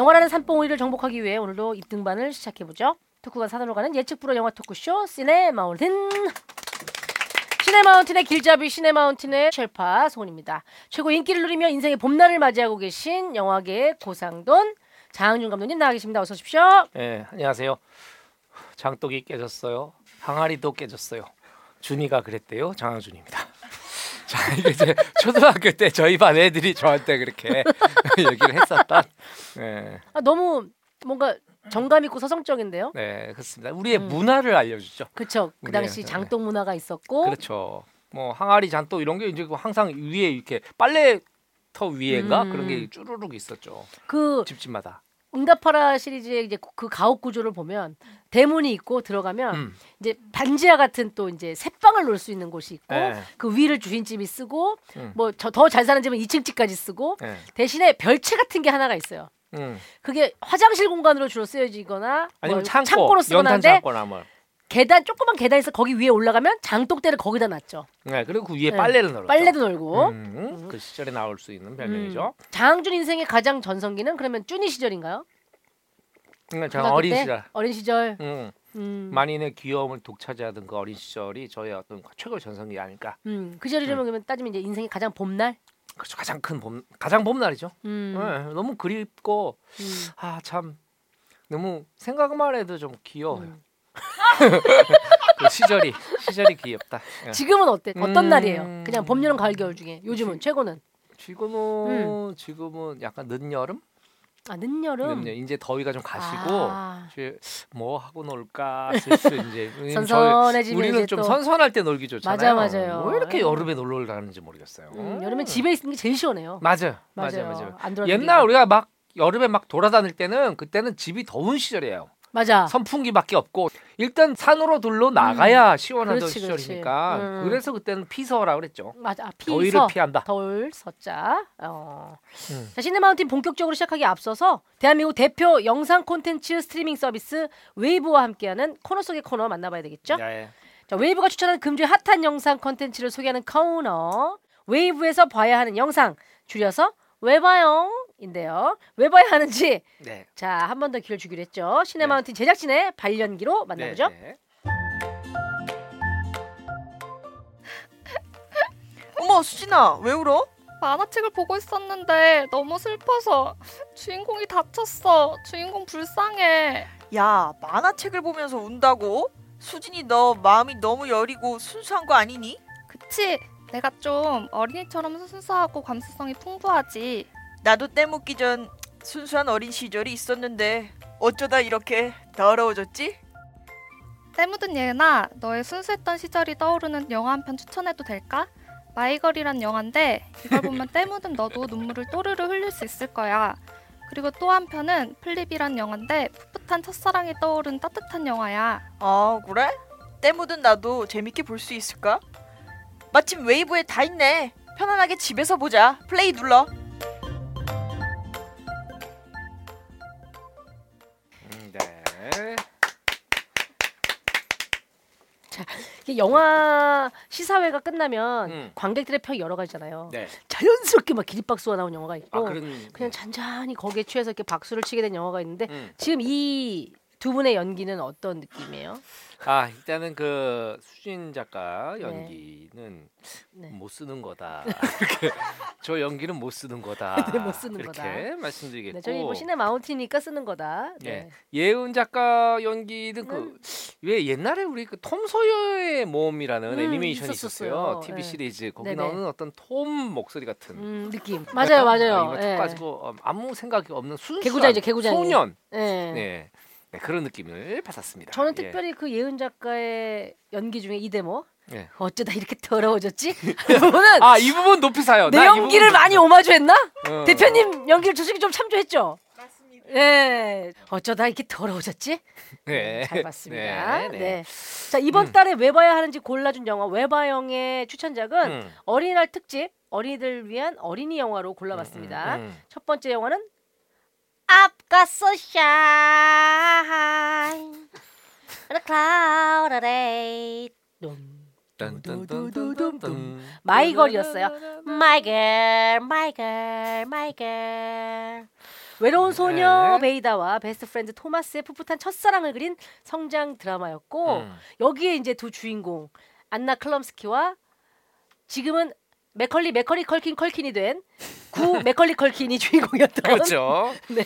영화라는 산봉우리를 정복하기 위해 오늘도 입등반을 시작해보죠. 토크가 사단으로 가는 예측 불허 영화 토크쇼 시네마운틴 시네마운틴의 길잡이 시네마운틴의 쉘파 소은입니다. 최고 인기를 누리며 인생의 봄날을 맞이하고 계신 영화계의 고상돈 장항준 감독님 나와 계십니다. 어서 오십시오. 네, 안녕하세요. 장독이 깨졌어요. 항아리도 깨졌어요. 준이가 그랬대요. 장항준입니다. 자, 이게 이제 초등학교 때 저희 반 애들이 저한테 그렇게 얘기를 했었던. 네, 아, 너무 뭔가 정감 있고 서정적인데요. 네, 그렇습니다. 우리의 음. 문화를 알려주죠. 그렇죠. 그 네, 당시 네. 장독 문화가 있었고 그렇죠. 뭐 항아리 잔독 이런 게 이제 항상 위에 이렇게 빨래 터 위에가 음. 그런 게 쭈루룩 있었죠. 그 집집마다. 응답하라 시리즈의 이제 그 가옥 구조를 보면 대문이 있고 들어가면 음. 이제 반지하 같은 또 이제 새방을 놓을 수 있는 곳이 있고 네. 그 위를 주인집이 쓰고 음. 뭐더 잘 사는 집은 2층 집까지 쓰고 네. 대신에 별채 같은 게 하나가 있어요. 음. 그게 화장실 공간으로 주로 쓰여지거나 아니면 뭐 창고, 창고로 쓰거나 하는데 뭐. 계단 조그만 계단에서 거기 위에 올라가면 장독대를 거기다 놨죠. 네, 그리고 그 위에 네. 빨래를 널었죠. 빨래도 널고. 음, 그 시절에 나올 수 있는 별명이죠. 음. 장항준 인생의 가장 전성기는 그러면 쭈니 시절인가요? 제가 중학교 어린 때? 시절, 어린 시절. 음, 음. 만인의 귀여움을 독차지하던 그 어린 시절이 저의 어떤 최고의 전성기 아닐까. 음. 그 시절이면 그러면 따지면 이제 인생의 가장 봄날. 그렇죠, 가장 큰 봄, 가장 봄날이죠. 음. 네, 너무 그립고 음. 아참 너무 생각만 해도 좀 귀여워요. 음. 그 시절이 시절이 귀엽다. 예. 지금은 어때? 어떤 음. 날이에요? 그냥 봄, 여름, 가을, 겨울 중에 요즘은 최고는 지금은 지금은 약간 늦여름, 아 늦여름. 늦여 이제 더위가 좀 가시고 아. 이제 뭐 하고 놀까 슬슬 이제 왜냐면 저희- 선선해지면 우리는 이제 좀 또 선선할 때 놀기 좋잖아요. 맞아, 맞아요. 왜 이렇게 예. 여름에 놀러 가는지 모르겠어요. 음, 여름에 집에 있는 게 제일 시원해요. 맞아요, 맞아요. 안 돌아다니고. 옛날 우리가 막 여름에 막 돌아다닐 때는 그때는 집이 더운 시절이에요. 맞아. 선풍기밖에 없고 일단 산으로 들로 나가야 음. 그렇지, 그렇지. 시절이니까 음. 그래서 그때는 피서라 그랬죠. 맞아. 아, 피서. 더위를 피한다. 더울 서자. 어. 음. 자, 시네마운틴 본격적으로 시작하기 앞서서 대한민국 대표 영상 콘텐츠 스트리밍 서비스 웨이브와 함께하는 코너 속의 코너 만나봐야 되겠죠? 네. 자, 웨이브가 추천하는 금주의 핫한 영상 콘텐츠를 소개하는 코너 웨이브에서 봐야 하는 영상 줄여서 왜 봐요? 인데요. 왜 봐야 하는지 네. 자, 한 번 더 기회를 주기로 했죠. 시네 마운틴 제작진의 발연기로 만나보죠. 네. 어머 수진아 왜 울어? 만화책을 보고 있었는데 너무 슬퍼서 주인공이 다쳤어. 주인공 불쌍해. 야 만화책을 보면서 운다고? 수진이 너 마음이 너무 여리고 순수한 거 아니니? 그치? 내가 좀 어린이처럼 순수하고 감수성이 풍부하지. 나도 때 묻기 전 순수한 어린 시절이 있었는데 어쩌다 이렇게 더러워졌지? 때묻은 예은아, 너의 순수했던 시절이 떠오르는 영화 한 편 추천해도 될까? 마이걸이란 영화인데 이걸 보면 때묻은 너도 눈물을 또르르 흘릴 수 있을 거야. 그리고 또 한 편은 플립이란 영화인데 풋풋한 첫사랑이 떠오른 따뜻한 영화야. 아 그래? 때 묻은 나도 재밌게 볼 수 있을까? 마침 웨이브에 다 있네 편안하게 집에서 보자 플레이 눌러 영화 시사회가 끝나면 음. 관객들의 평이 여러 가지잖아요. 네. 자연스럽게 막 기립박수가 나온 영화가 있고 아 그런 그냥 잔잔히 거기에 취해서 이렇게 박수를 치게 된 영화가 있는데 음. 지금 이 두 분의 연기는 어떤 느낌이에요? 아 일단은 그 수진 작가 연기는 네. 못 쓰는 거다. 이렇게 저 연기는 못 쓰는 거다. 네, 못 쓰는 이렇게 거다. 말씀드리겠고. 네, 저희 뭐 시네 마운티니까 쓰는 거다. 네. 예. 예은 작가 연기는 그 왜 옛날에 우리 그 톰 소여의 모험이라는 음, 애니메이션이 있었었어요. 있었어요. TV 네. 시리즈 거기 네네. 나오는 어떤 톰 목소리 같은. 음, 느낌. 맞아요, 맞아요. 이거 예. 툭 가지고 어, 아무 생각이 없는 순수한 개구장이죠, 개구장이. 소년. 예. 네. 네, 그런 느낌을 받았습니다. 저는 예. 특별히 그 예은 작가의 연기 중에 이 대목 예. 어쩌다 이렇게 더러워졌지? 그거는 아, 이 부분 높이 사요. 내 연기를 부분 많이 오마주했나? 어. 대표님 연기를 저 새끼 좀 참조했죠? 맞습니다 예. 어쩌다 이렇게 더러워졌지? 네. 잘 봤습니다. 네, 네. 네. 자 이번 음. 달에 왜 봐야 하는지 골라준 영화 외바영의 추천작은 음. 어린이날 특집 어린이들 위한 어린이 영화로 골라봤습니다. 음, 음. 첫 번째 영화는 I've got sunshine on a cloudy day. 둠. 딴딴딴딴딴. 마이걸이었어요. My girl, my girl, my girl. 외로운 소녀 네. 베이다와 베스트 프렌드 토마스의 풋풋한 첫사랑을 그린 성장 드라마였고 음. 여기에 이제 두 주인공 안나 클럼스키와 지금은 맥컬리 맥컬리 컬킨 컬킨이 된 구 맥컬리 컬킨이 주인공이었던 그렇죠. 네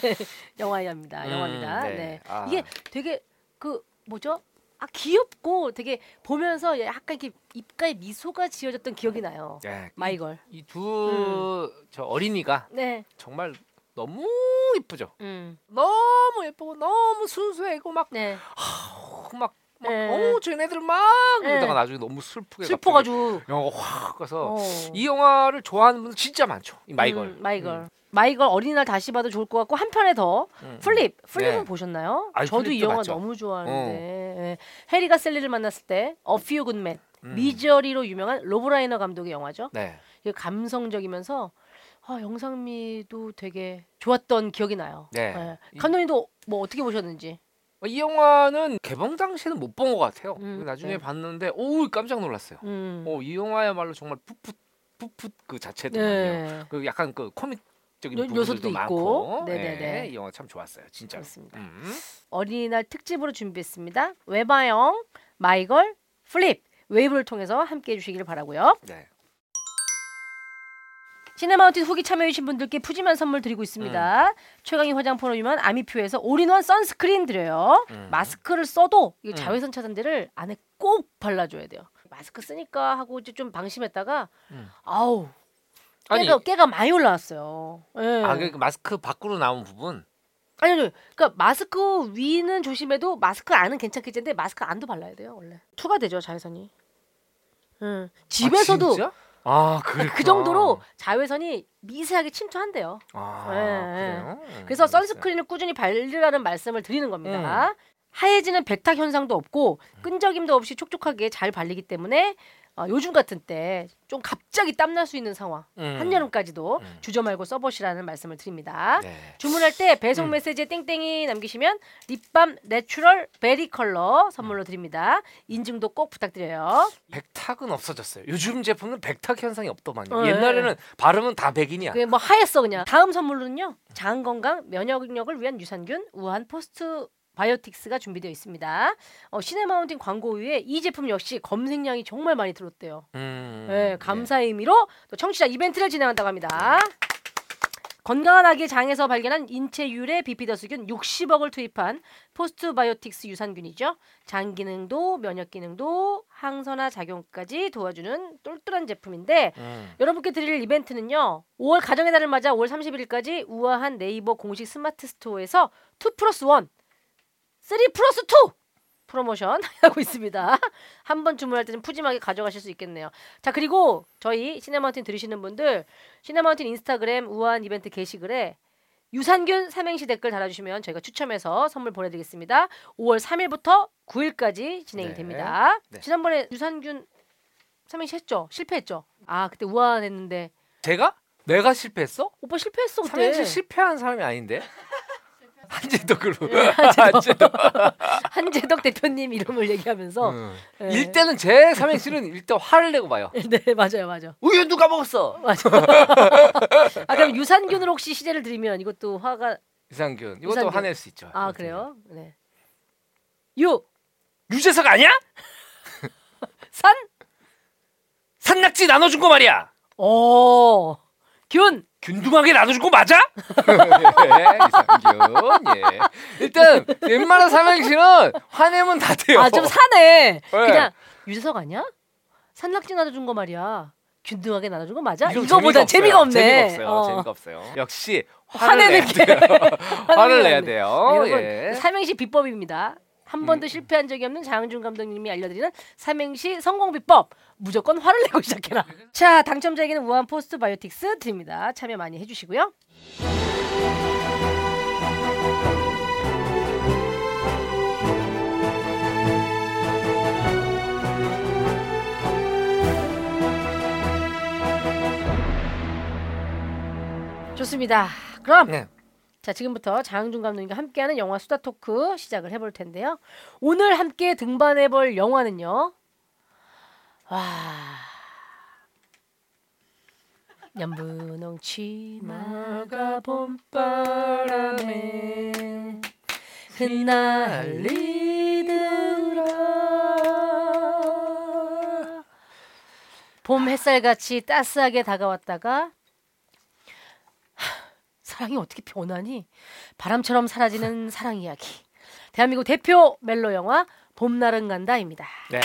영화입니다. 음, 영화입니다. 네. 네, 아. 이게 되게 그 뭐죠? 아 귀엽고 되게 보면서 약간 이렇게 입가에 미소가 지어졌던 기억이 나요. 네. 마이걸. 이두저 어린이가 네. 정말 너무 이쁘죠. 음. 너무 예쁘고 너무 순수하고 막 네. 막, 막 네. 어우 쟤네들 막 네. 이러다가 나중에 너무 슬프게 슬퍼가지고. 영화가 확 가서 어. 이 영화를 좋아하는 분들 진짜 많죠. 이 마이걸. 음, 마이걸. 마이걸 어린이날 다시 봐도 좋을 것 같고 한 편에 더 음. 플립. 플립은 네. 보셨나요? 아니, 저도 이 영화 봤죠. 너무 좋아하는데 예. 해리가 샐리를 만났을 때 Good Men 음. 미저리로 유명한 로브 라이너 감독의 영화죠. 네. 감성적이면서 아, 영상미도 되게 좋았던 기억이 나요. 네. 예. 이- 감독님도 뭐 어떻게 보셨는지. 이 영화는 개봉 당시에는 못 본 것 같아요. 음, 나중에 네. 봤는데 오 깜짝 놀랐어요. 음. 오, 이 영화야말로 정말 풋풋 풋풋 그 자체더만요. 네. 그 약간 그 코믹 적인 요- 부분들도 요소도 많고. 있고. 네네네. 네, 이 영화 참 좋았어요. 진짜. 그렇습니다. 음. 어린이날 특집으로 준비했습니다. 왜봐영, 마이걸, 플립 웨이브를 통해서 함께 해 주시기를 바라고요. 네. 시네마운틴 후기 참여해주신 분들께 푸짐한 선물 드리고 있습니다. 음. 최강희 화장품으로 유명한 아미퓨에서 올인원 sunscreen 드려요. 음. 마스크를 써도 이 음. 자외선 차단제를 안에 꼭 발라줘야 돼요. 마스크 쓰니까 하고 이제 좀 방심했다가 음. 아우 아니, 깨가, 깨가 많이 올라왔어요. 예. 아, 그 마스크 밖으로 나온 부분. 아니, 아니, 그러니까 마스크 위는 조심해도 마스크 안은 괜찮겠는데 마스크 안도 발라야 돼요 원래. 투가 되죠 자외선이. 응. 집에서도 아, 아, 그래. 그 정도로 자외선이 미세하게 침투한대요. 아, 예, 예. 그래요? 음, 그래서. 선스크린을 꾸준히 바르라는 말씀을 드리는 겁니다. 하얘지는 백탁 현상도 없고 끈적임도 없이 촉촉하게 잘 발리기 때문에 어, 요즘 같은 때 좀 갑자기 땀날 수 있는 상황 음. 한여름까지도 음. 주저 말고 써보시라는 말씀을 드립니다. 네. 주문할 때 배송 음. 메시지에 땡땡이 남기시면 립밤 natural berry 컬러 선물로 드립니다. 인증도 꼭 부탁드려요. 백탁은 없어졌어요. 요즘 제품은 백탁 현상이 없더만요. 네. 옛날에는 바르면 다 백인이야. 그게 뭐 하얬어 그냥. 다음 선물로는요. 장 건강 면역력을 위한 유산균 우아한 포스트 바이오틱스가 준비되어 있습니다. 어, 시네마운틴 광고 후에 이 제품 역시 검색량이 정말 많이 늘었대요. 음, 네, 감사의 의미로 또 청취자 이벤트를 진행한다고 합니다. 건강한 아기 장에서 발견한 인체 유래 비피더스균 60억을 투입한 포스트바이오틱스 유산균이죠. 장 기능도 면역 기능도 항산화 작용까지 도와주는 똘똘한 제품인데 음. 여러분께 드릴 이벤트는요. 5월 가정의 달을 맞아 5월 31일까지 우아한 네이버 공식 스마트 스토어에서 2 플러스 1, 3 플러스 2 프로모션 하고 있습니다. 한 번 주문할 때좀 푸짐하게 가져가실 수 있겠네요. 자 그리고 저희 시네마운틴 들으시는 분들 시네마운틴 인스타그램 우아한 이벤트 게시글에 유산균 삼행시 댓글 달아주시면 저희가 추첨해서 선물 보내드리겠습니다. 5월 3일부터 9일까지 진행이 네. 됩니다. 네. 지난번에 유산균 삼행시 했죠? 실패했죠? 아 그때 우아했는데 제가? 내가 실패했어? 오빠 실패했어 그때. 삼행시 실패한 사람이 아닌데? 한재덕으로. 네, 한재덕. 한재덕 대표님 이름을 얘기하면서 음. 네. 일단은 제 삼행시는 일단 화를 내고 봐요. 네 맞아요 맞아 우유 누가 먹었어? 맞아. 아 그럼 유산균으로 혹시 시제를 드리면 이것도 화가 유산균. 이것도 유산균. 화낼 수 있죠. 아 그래요? 네. 유 유재석 아니야? 산? 산낙지 나눠준 거 말이야. 오. 균. 균등하게 나눠준 거 맞아? 예, 이상균. 예. 일단 웬만한 삼행시는 화내면 다 돼요. 아 좀 사네. 네. 그냥 유재석 아니야? 산낙지 나눠준 거 말이야. 균등하게 나눠준 거 맞아? 이거보다 재미가 없네. 재미가 없어요. 어. 재미가 없어요. 역시 화를 내야 돼요. 화를 내야 네, 돼요. 여러분 예. 삼행시 비법입니다. 한 번도 음. 실패한 적이 없는 장항준 감독님이 알려드리는 삼행시 성공 비법. 무조건 화를 내고 시작해라. 자, 당첨자에게는 우한 포스트 바이오틱스 드립니다. 참여 많이 해주시고요. 좋습니다. 그럼 네. 자 지금부터 장항준 감독님과 함께하는 영화 수다 토크 시작을 해볼 텐데요. 오늘 함께 등반해볼 영화는요. 와 연분홍 치마가 봄바람에 흩날리더라 봄 햇살같이 따스하게 다가왔다가 하, 사랑이 어떻게 변하니 바람처럼 사라지는 사랑 이야기 대한민국 대표 멜로 영화 봄날은 간다입니다 네.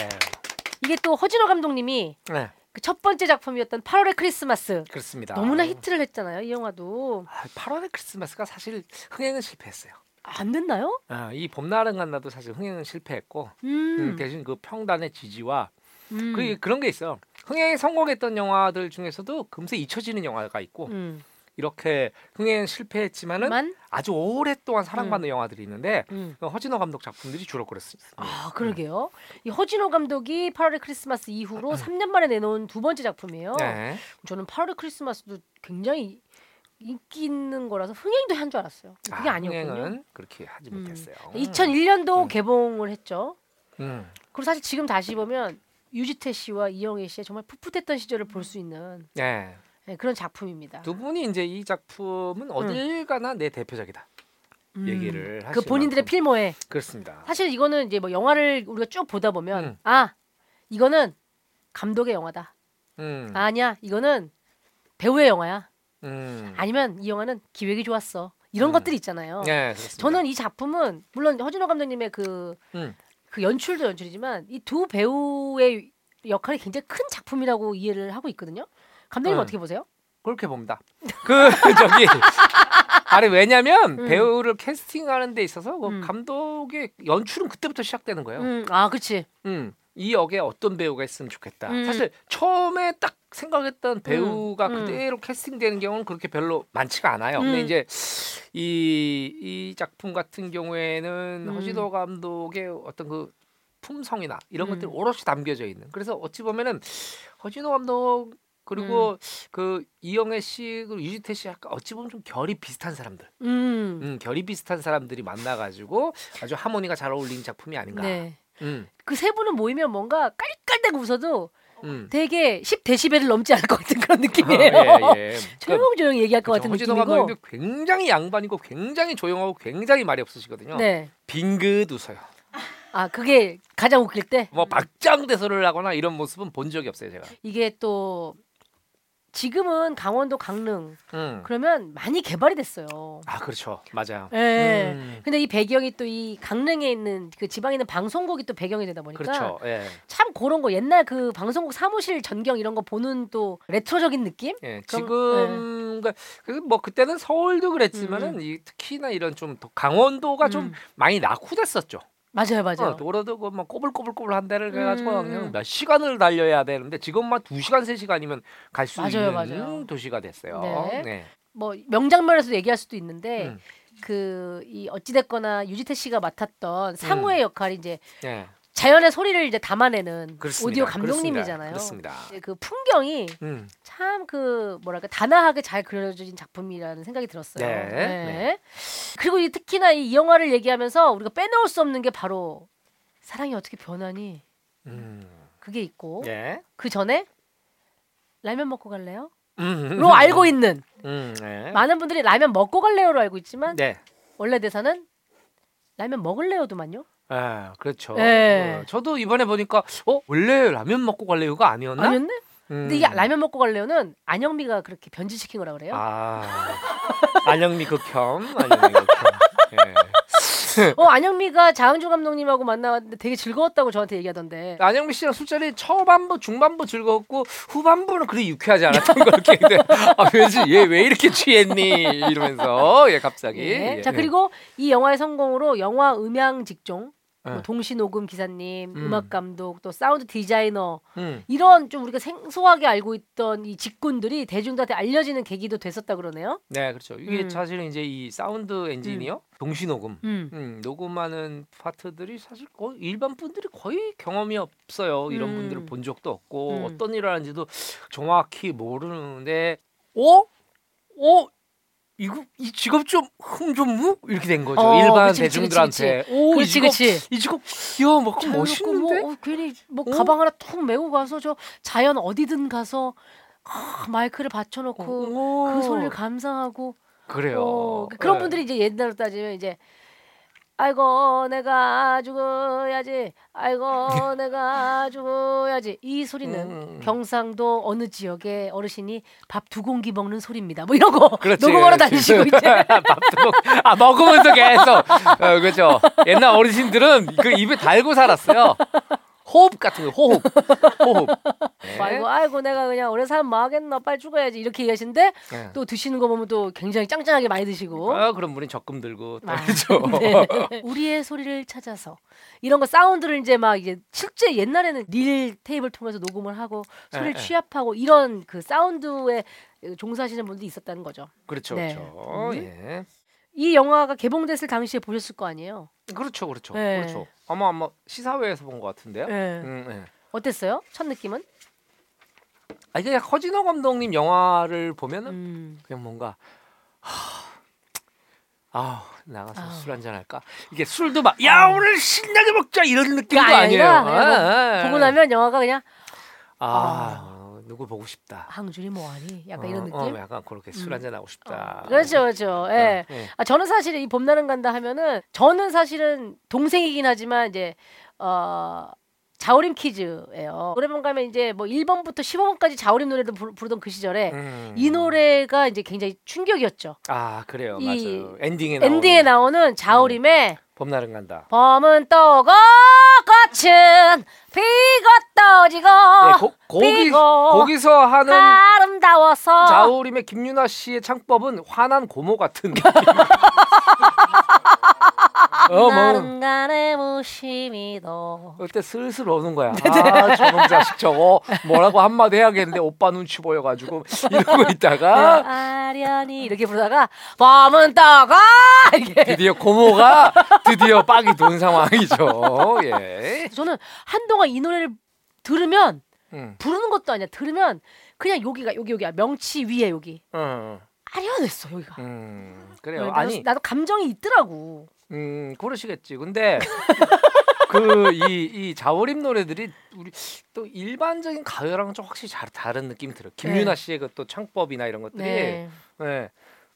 이게 또 허진호 감독님이 네. 그 첫 번째 작품이었던 8월의 크리스마스 그렇습니다. 너무나 히트를 했잖아요 이 영화도 아, 8월의 크리스마스가 사실 흥행은 실패했어요. 안 됐나요? 아, 이 봄날은 간다도 사실 흥행은 실패했고 음, 음, 대신 그 평단의 지지와 음, 그 그런 게 있어요. 흥행에 성공했던 영화들 중에서도 금세 잊혀지는 영화가 있고 음. 이렇게 흥행 실패했지만은 만 아주 오랫동안 사랑받는 영화들이 있는데 음. 그 허진호 감독 작품들이 주로 그렇습니다. 아 그러게요. 이 허진호 감독이 8월의 크리스마스 이후로 3년 만에 내놓은 두 번째 작품이에요. 네. 저는 8월의 크리스마스도 굉장히 인기 있는 거라서 흥행도 한 줄 알았어요. 그게 아, 아, 니었군요 그렇게 하지 음. 못했어요. 2001년도 음. 개봉을 했죠. 음. 그리고 사실 지금 다시 보면 유지태 씨와 이영애 씨의 정말 풋풋했던 시절을 볼 수 있는 네. 네, 그런 작품입니다. 두 분이 이제 이 작품은 어딜 가나 내 대표작이다 음. 얘기를 그 하실 본인들의 만큼. 필모에 그렇습니다. 사실 이거는 이제 뭐 영화를 우리가 쭉 보다 보면 음. 아 이거는 감독의 영화다. 음. 아니야 이거는 배우의 영화야. 음. 아니면 이 영화는 기획이 좋았어. 이런 음. 것들이 있잖아요. 네, 그렇습니다. 저는 이 작품은 물론 허진호 감독님의 그, 음. 그 연출도 연출이지만 이 두 배우의 역할이 굉장히 큰 작품이라고 이해를 하고 있거든요. 감독님 음. 어떻게 보세요? 그렇게 봅니다. 그 저기 아니 왜냐면 음. 배우를 캐스팅하는 데 있어서 그 음. 감독의 연출은 그때부터 시작되는 거예요. 음, 아, 그렇지. 음, 이 역에 어떤 배우가 있으면 좋겠다. 음. 사실 처음에 딱 생각했던 배우가 음. 그대로 캐스팅되는 경우는 그렇게 별로 많지가 않아요. 근데 음. 이제 이, 이 작품 같은 경우에는 음. 허지도 감독의 어떤 그 품성이나 이런 음. 것들이 오롯이 담겨져 있는. 그래서 어찌 보면은 허진호 감독 그리고 음. 그 이영애 씨 그리고 유지태 씨 약간 어찌 보면 좀 결이 비슷한 사람들, 음. 음, 결이 비슷한 사람들이 만나가지고 아주 하모니가 잘 어울리는 작품이 아닌가. 네. 음, 그세 분은 모이면 뭔가 깔깔대고 웃어도 음. 되게 10데시벨을 넘지 않을 것 같은 그런 느낌이에요. 아, 예, 예. 조용조용히 얘기할 것 같은 허진호 느낌이고. 굉장히 양반이고 굉장히 조용하고 굉장히 말이 없으시거든요. 네. 빙긋 웃어요. 아, 그게 가장 웃길 때 뭐 박장대소를 하거나 이런 모습은 본 적이 없어요 제가. 이게 또 지금은 강원도 강릉 음. 그러면 많이 개발이 됐어요. 아 그렇죠, 맞아요. 예. 음. 근데 이 배경이 또 이 강릉에 있는 그 지방에 있는 방송국이 또 배경이 되다 보니까 그렇죠. 예. 참 그런 거 옛날 그 방송국 사무실 전경 이런 거 보는 또 레트로적인 느낌? 예, 그럼, 지금 그뭐 그때는 서울도 그랬지만은 이 특히나 이런 좀더 강원도가 좀 음. 많이 낙후됐었죠. 맞아요, 맞아요. 어, 도로도 그뭐 꼬불꼬불꼬불 한 대를 해가지고 음. 그냥 몇 시간을 달려야 되는데 지금만 두 시간 세 시간이면 갈 수 맞아요, 있는 맞아요. 도시가 됐어요. 네. 네. 뭐 명장면에서 얘기할 수도 있는데 음. 그이 어찌 됐거나 유지태 씨가 맡았던 음. 상우의 역할이 이제 네. 자연의 소리를 이제 담아내는 그렇습니다. 오디오 감독님이잖아요. 그렇습니다. 이제 그 풍경이 음. 참그 뭐랄까 단아하게 잘 그려진 작품이라는 생각이 들었어요. 네, 네. 그리고 이 특히나 이 영화를 얘기하면서 우리가 빼놓을 수 없는 게 바로 사랑이 어떻게 변하니 음. 그게 있고 네. 그 전에 라면 먹고 갈래요? 음. 로 알고 있는 음. 네. 많은 분들이 라면 먹고 갈래요로 알고 있지만 네. 원래 대사는 라면 먹을래요도만요. 아, 그렇죠. 네. 어, 저도 이번에 보니까 어 원래 라면 먹고 갈래요가 아니었나? 아니었네? 음. 근데 이게 라면 먹고 갈래요는 안영미가 그렇게 변질시킨 거라 그래요. 아 안영미 극혐 안영미 극혐 예. 어 안영미가 장항준 감독님하고 만나왔는데 되게 즐거웠다고 저한테 얘기하던데. 안영미 씨랑 술자리 초반부 중반부 즐거웠고 후반부는 그리 유쾌하지 않았던 걸 기억해 아 왠지 얘 왜 이렇게 취했니 이러면서 예 갑자기 예. 예. 자 그리고 이 영화의 성공으로 영화 음향 직종, 뭐 예. 동시 녹음 기사님, 음. 음. 악 감독, 또 사운드 디자이너 음. 이런 좀 우리가 생소하게 알고 있던 이 직군들이 대중들한테 알려지는 계기도 됐었다 그러네요. 네 그렇죠 이게 음. 사실은 이제 이 사운드 엔지니어 동시 녹음 음. 음, 녹음하는 파트들이 사실 거의 일반 분들이 거의 경험이 없어요. 이런 음. 분들을 본 적도 없고 음. 어떤 일을 하는지도 정확히 모르는데 어? 어? 이거 이 직업 좀 흥좀무 이렇게 된 거죠. 어, 일반 그치, 그치, 대중들한테. 오, 이 그렇지, 직업 그렇지. 이 직업 야, 막 멋있는데? 뭐, 어, 괜히 뭐 어? 가방 하나 툭 메고 가서 저 자연 어디든 가서 아, 마이크를 받쳐 놓고 오. 그 소리를 감상하고 그래요. 어, 그런 네. 분들이 이제 옛날로 따지면 이제 아이고 내가 죽어야지 아이고 내가 죽어야지 이 소리는 음. 경상도 어느 지역의 어르신이 밥 두 공기 먹는 소리입니다 뭐 이런 거 그렇지, 녹음하러 그렇지. 다니시고 이제 밥도 먹, 아 먹으면서 계속 어, 그렇죠. 옛날 어르신들은 그 입에 달고 살았어요. 호흡 같은 거 호흡 호흡. 네. 아이고 아이고 내가 그냥 오래 살면 뭐 하겠나 빨리 죽어야지 이렇게 얘기하시는데 네. 또 드시는 거 보면 또 굉장히 짱짱하게 많이 드시고 아, 그런 분이 적금 들고 또 아. 네. 우리의 소리를 찾아서 이런 거 사운드를 이제 막 이제 실제 옛날에는 릴 테이블 통해서 녹음을 하고 소리를 네, 네. 취합하고 이런 그 사운드에 종사하시는 분들이 있었다는 거죠. 그렇죠, 네. 그렇죠. 음. 예. 이 영화가 개봉됐을 당시에 보셨을 거 아니에요. 그렇죠, 그렇죠, 네. 그렇죠. 아마 아마 시사회에서 본 것 같은데요. 네. 음, 네. 어땠어요? 첫 느낌은? 아 이게 허진호 감독님 영화를 보면은 음. 그냥 뭔가 하, 아 나가서. 술 한잔 할까? 이게 술도 막 야 오늘 신나게 먹자 이런 느낌도 그게 아니에요. 아니라 예, 예. 보고 나면 영화가 그냥 아, 누구 보고 싶다. 항준이 뭐하니? 약간 어, 이런 느낌. 어, 약간 그렇게 술 음. 한잔 하고 싶다. 그렇죠, 그렇죠. 예. 어, 예. 아, 저는 사실 이 봄날은 간다 하면은 저는 사실은 동생이긴 하지만 이제 어 자우림 키즈예요. 노래방 가면 이제 뭐 1번부터 15번까지 자우림 노래도 부르, 부르던 그 시절에 음. 이 노래가 이제 굉장히 충격이었죠. 아 그래요, 이 맞아요. 엔딩에 나오는 엔딩에 나오는 자우림의 봄날은 간다. 범은 떠고 꽃은 피고 떠지고 네, 고, 거기 거기서 하는 아름다워서 자우림의 김유나 씨의 창법은 화난 고모 같은. 어, 뭐. 나른간의 무심이 도 그때 슬슬 오는 거야. 네, 아, 저놈 자식 저거. 뭐라고 한마디 해야겠는데 오빠 눈치 보여가지고 이러고 있다가. 아련히 이렇게 부르다가 범은 떠고 이게. 드디어 고모가 드디어 빡이 돈 상황이죠. 예. 저는 한동안 이 노래를 들으면 음, 부르는 것도 아니야. 들으면 그냥 여기가 여기 여기야. 명치 위에 여기. 음, 아련했어 여기가. 음, 그래요. 나도, 아니, 나도 감정이 있더라고 음, 그러시겠지. 근데 그이이 자우림 노래들이 우리 또 일반적인 가요랑은 좀 확실히 잘 다른 느낌이 들어 요. 김유나 네. 씨의 그 또 창법이나 이런 것들이 네. 네.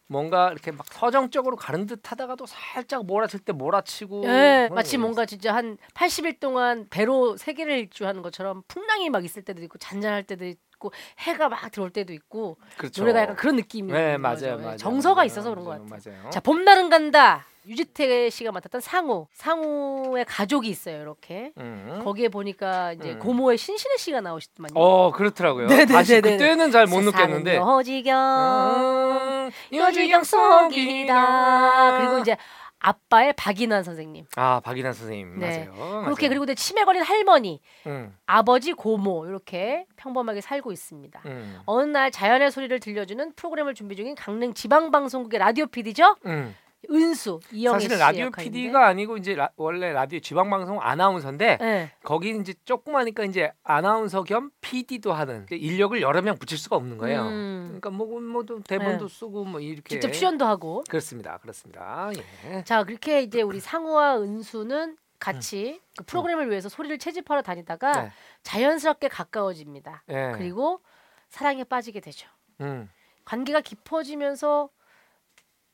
뭔가 이렇게 막 서정적으로 가는 듯 하다가도 살짝 몰아칠 때 몰아치고 예, 뭐 마치 뭔가 진짜 한 80일 동안 배로 세계를 일주하는 것처럼 풍랑이 막 있을 때도 있고 잔잔할 때도 있고 해가 막 들어올 때도 있고 그렇죠. 노래가 약간 그런 느낌이 네 맞아요. 예, 맞아요 정서가 맞아요, 있어서 그런 것 같아요. 맞아요. 자 봄날은 간다 유지태 씨가 맡았던 상우 상우의 가족이 있어요 이렇게 음. 거기에 보니까 이제 음. 고모의 신신혜 씨가 나오시더만요. 어 그렇더라고요. 네네네네. 다시 그때는 잘 못 느꼈는데 여지경 음, 여지경 속이다 그리고 이제 아빠의 박인환 선생님 아 박인환 선생님 네. 맞아요. 그렇게 맞아요. 그리고 이제 치매 걸린 할머니 음, 아버지 고모 이렇게 평범하게 살고 있습니다. 음, 어느 날 자연의 소리를 들려주는 프로그램을 준비 중인 강릉 지방방송국의 라디오 PD죠 음. 은수 이영애 사실은 씨 라디오 역할인데. PD가 아니고 이제 라, 원래 라디오 지방 방송 아나운서인데 네. 거기 이제 조그마니까 이제 아나운서 겸 PD도 하는 그 인력을 여러 명 붙일 수가 없는 거예요. 음, 그러니까 뭐, 뭐또 대본도 쓰고 뭐 이렇게 직접 출연도 하고 그렇습니다, 그렇습니다. 예. 자 그렇게 이제 우리 상우와 은수는 같이 그 프로그램을 위해서 소리를 채집하러 다니다가 네. 자연스럽게 가까워집니다. 예. 그리고 사랑에 빠지게 되죠. 음, 관계가 깊어지면서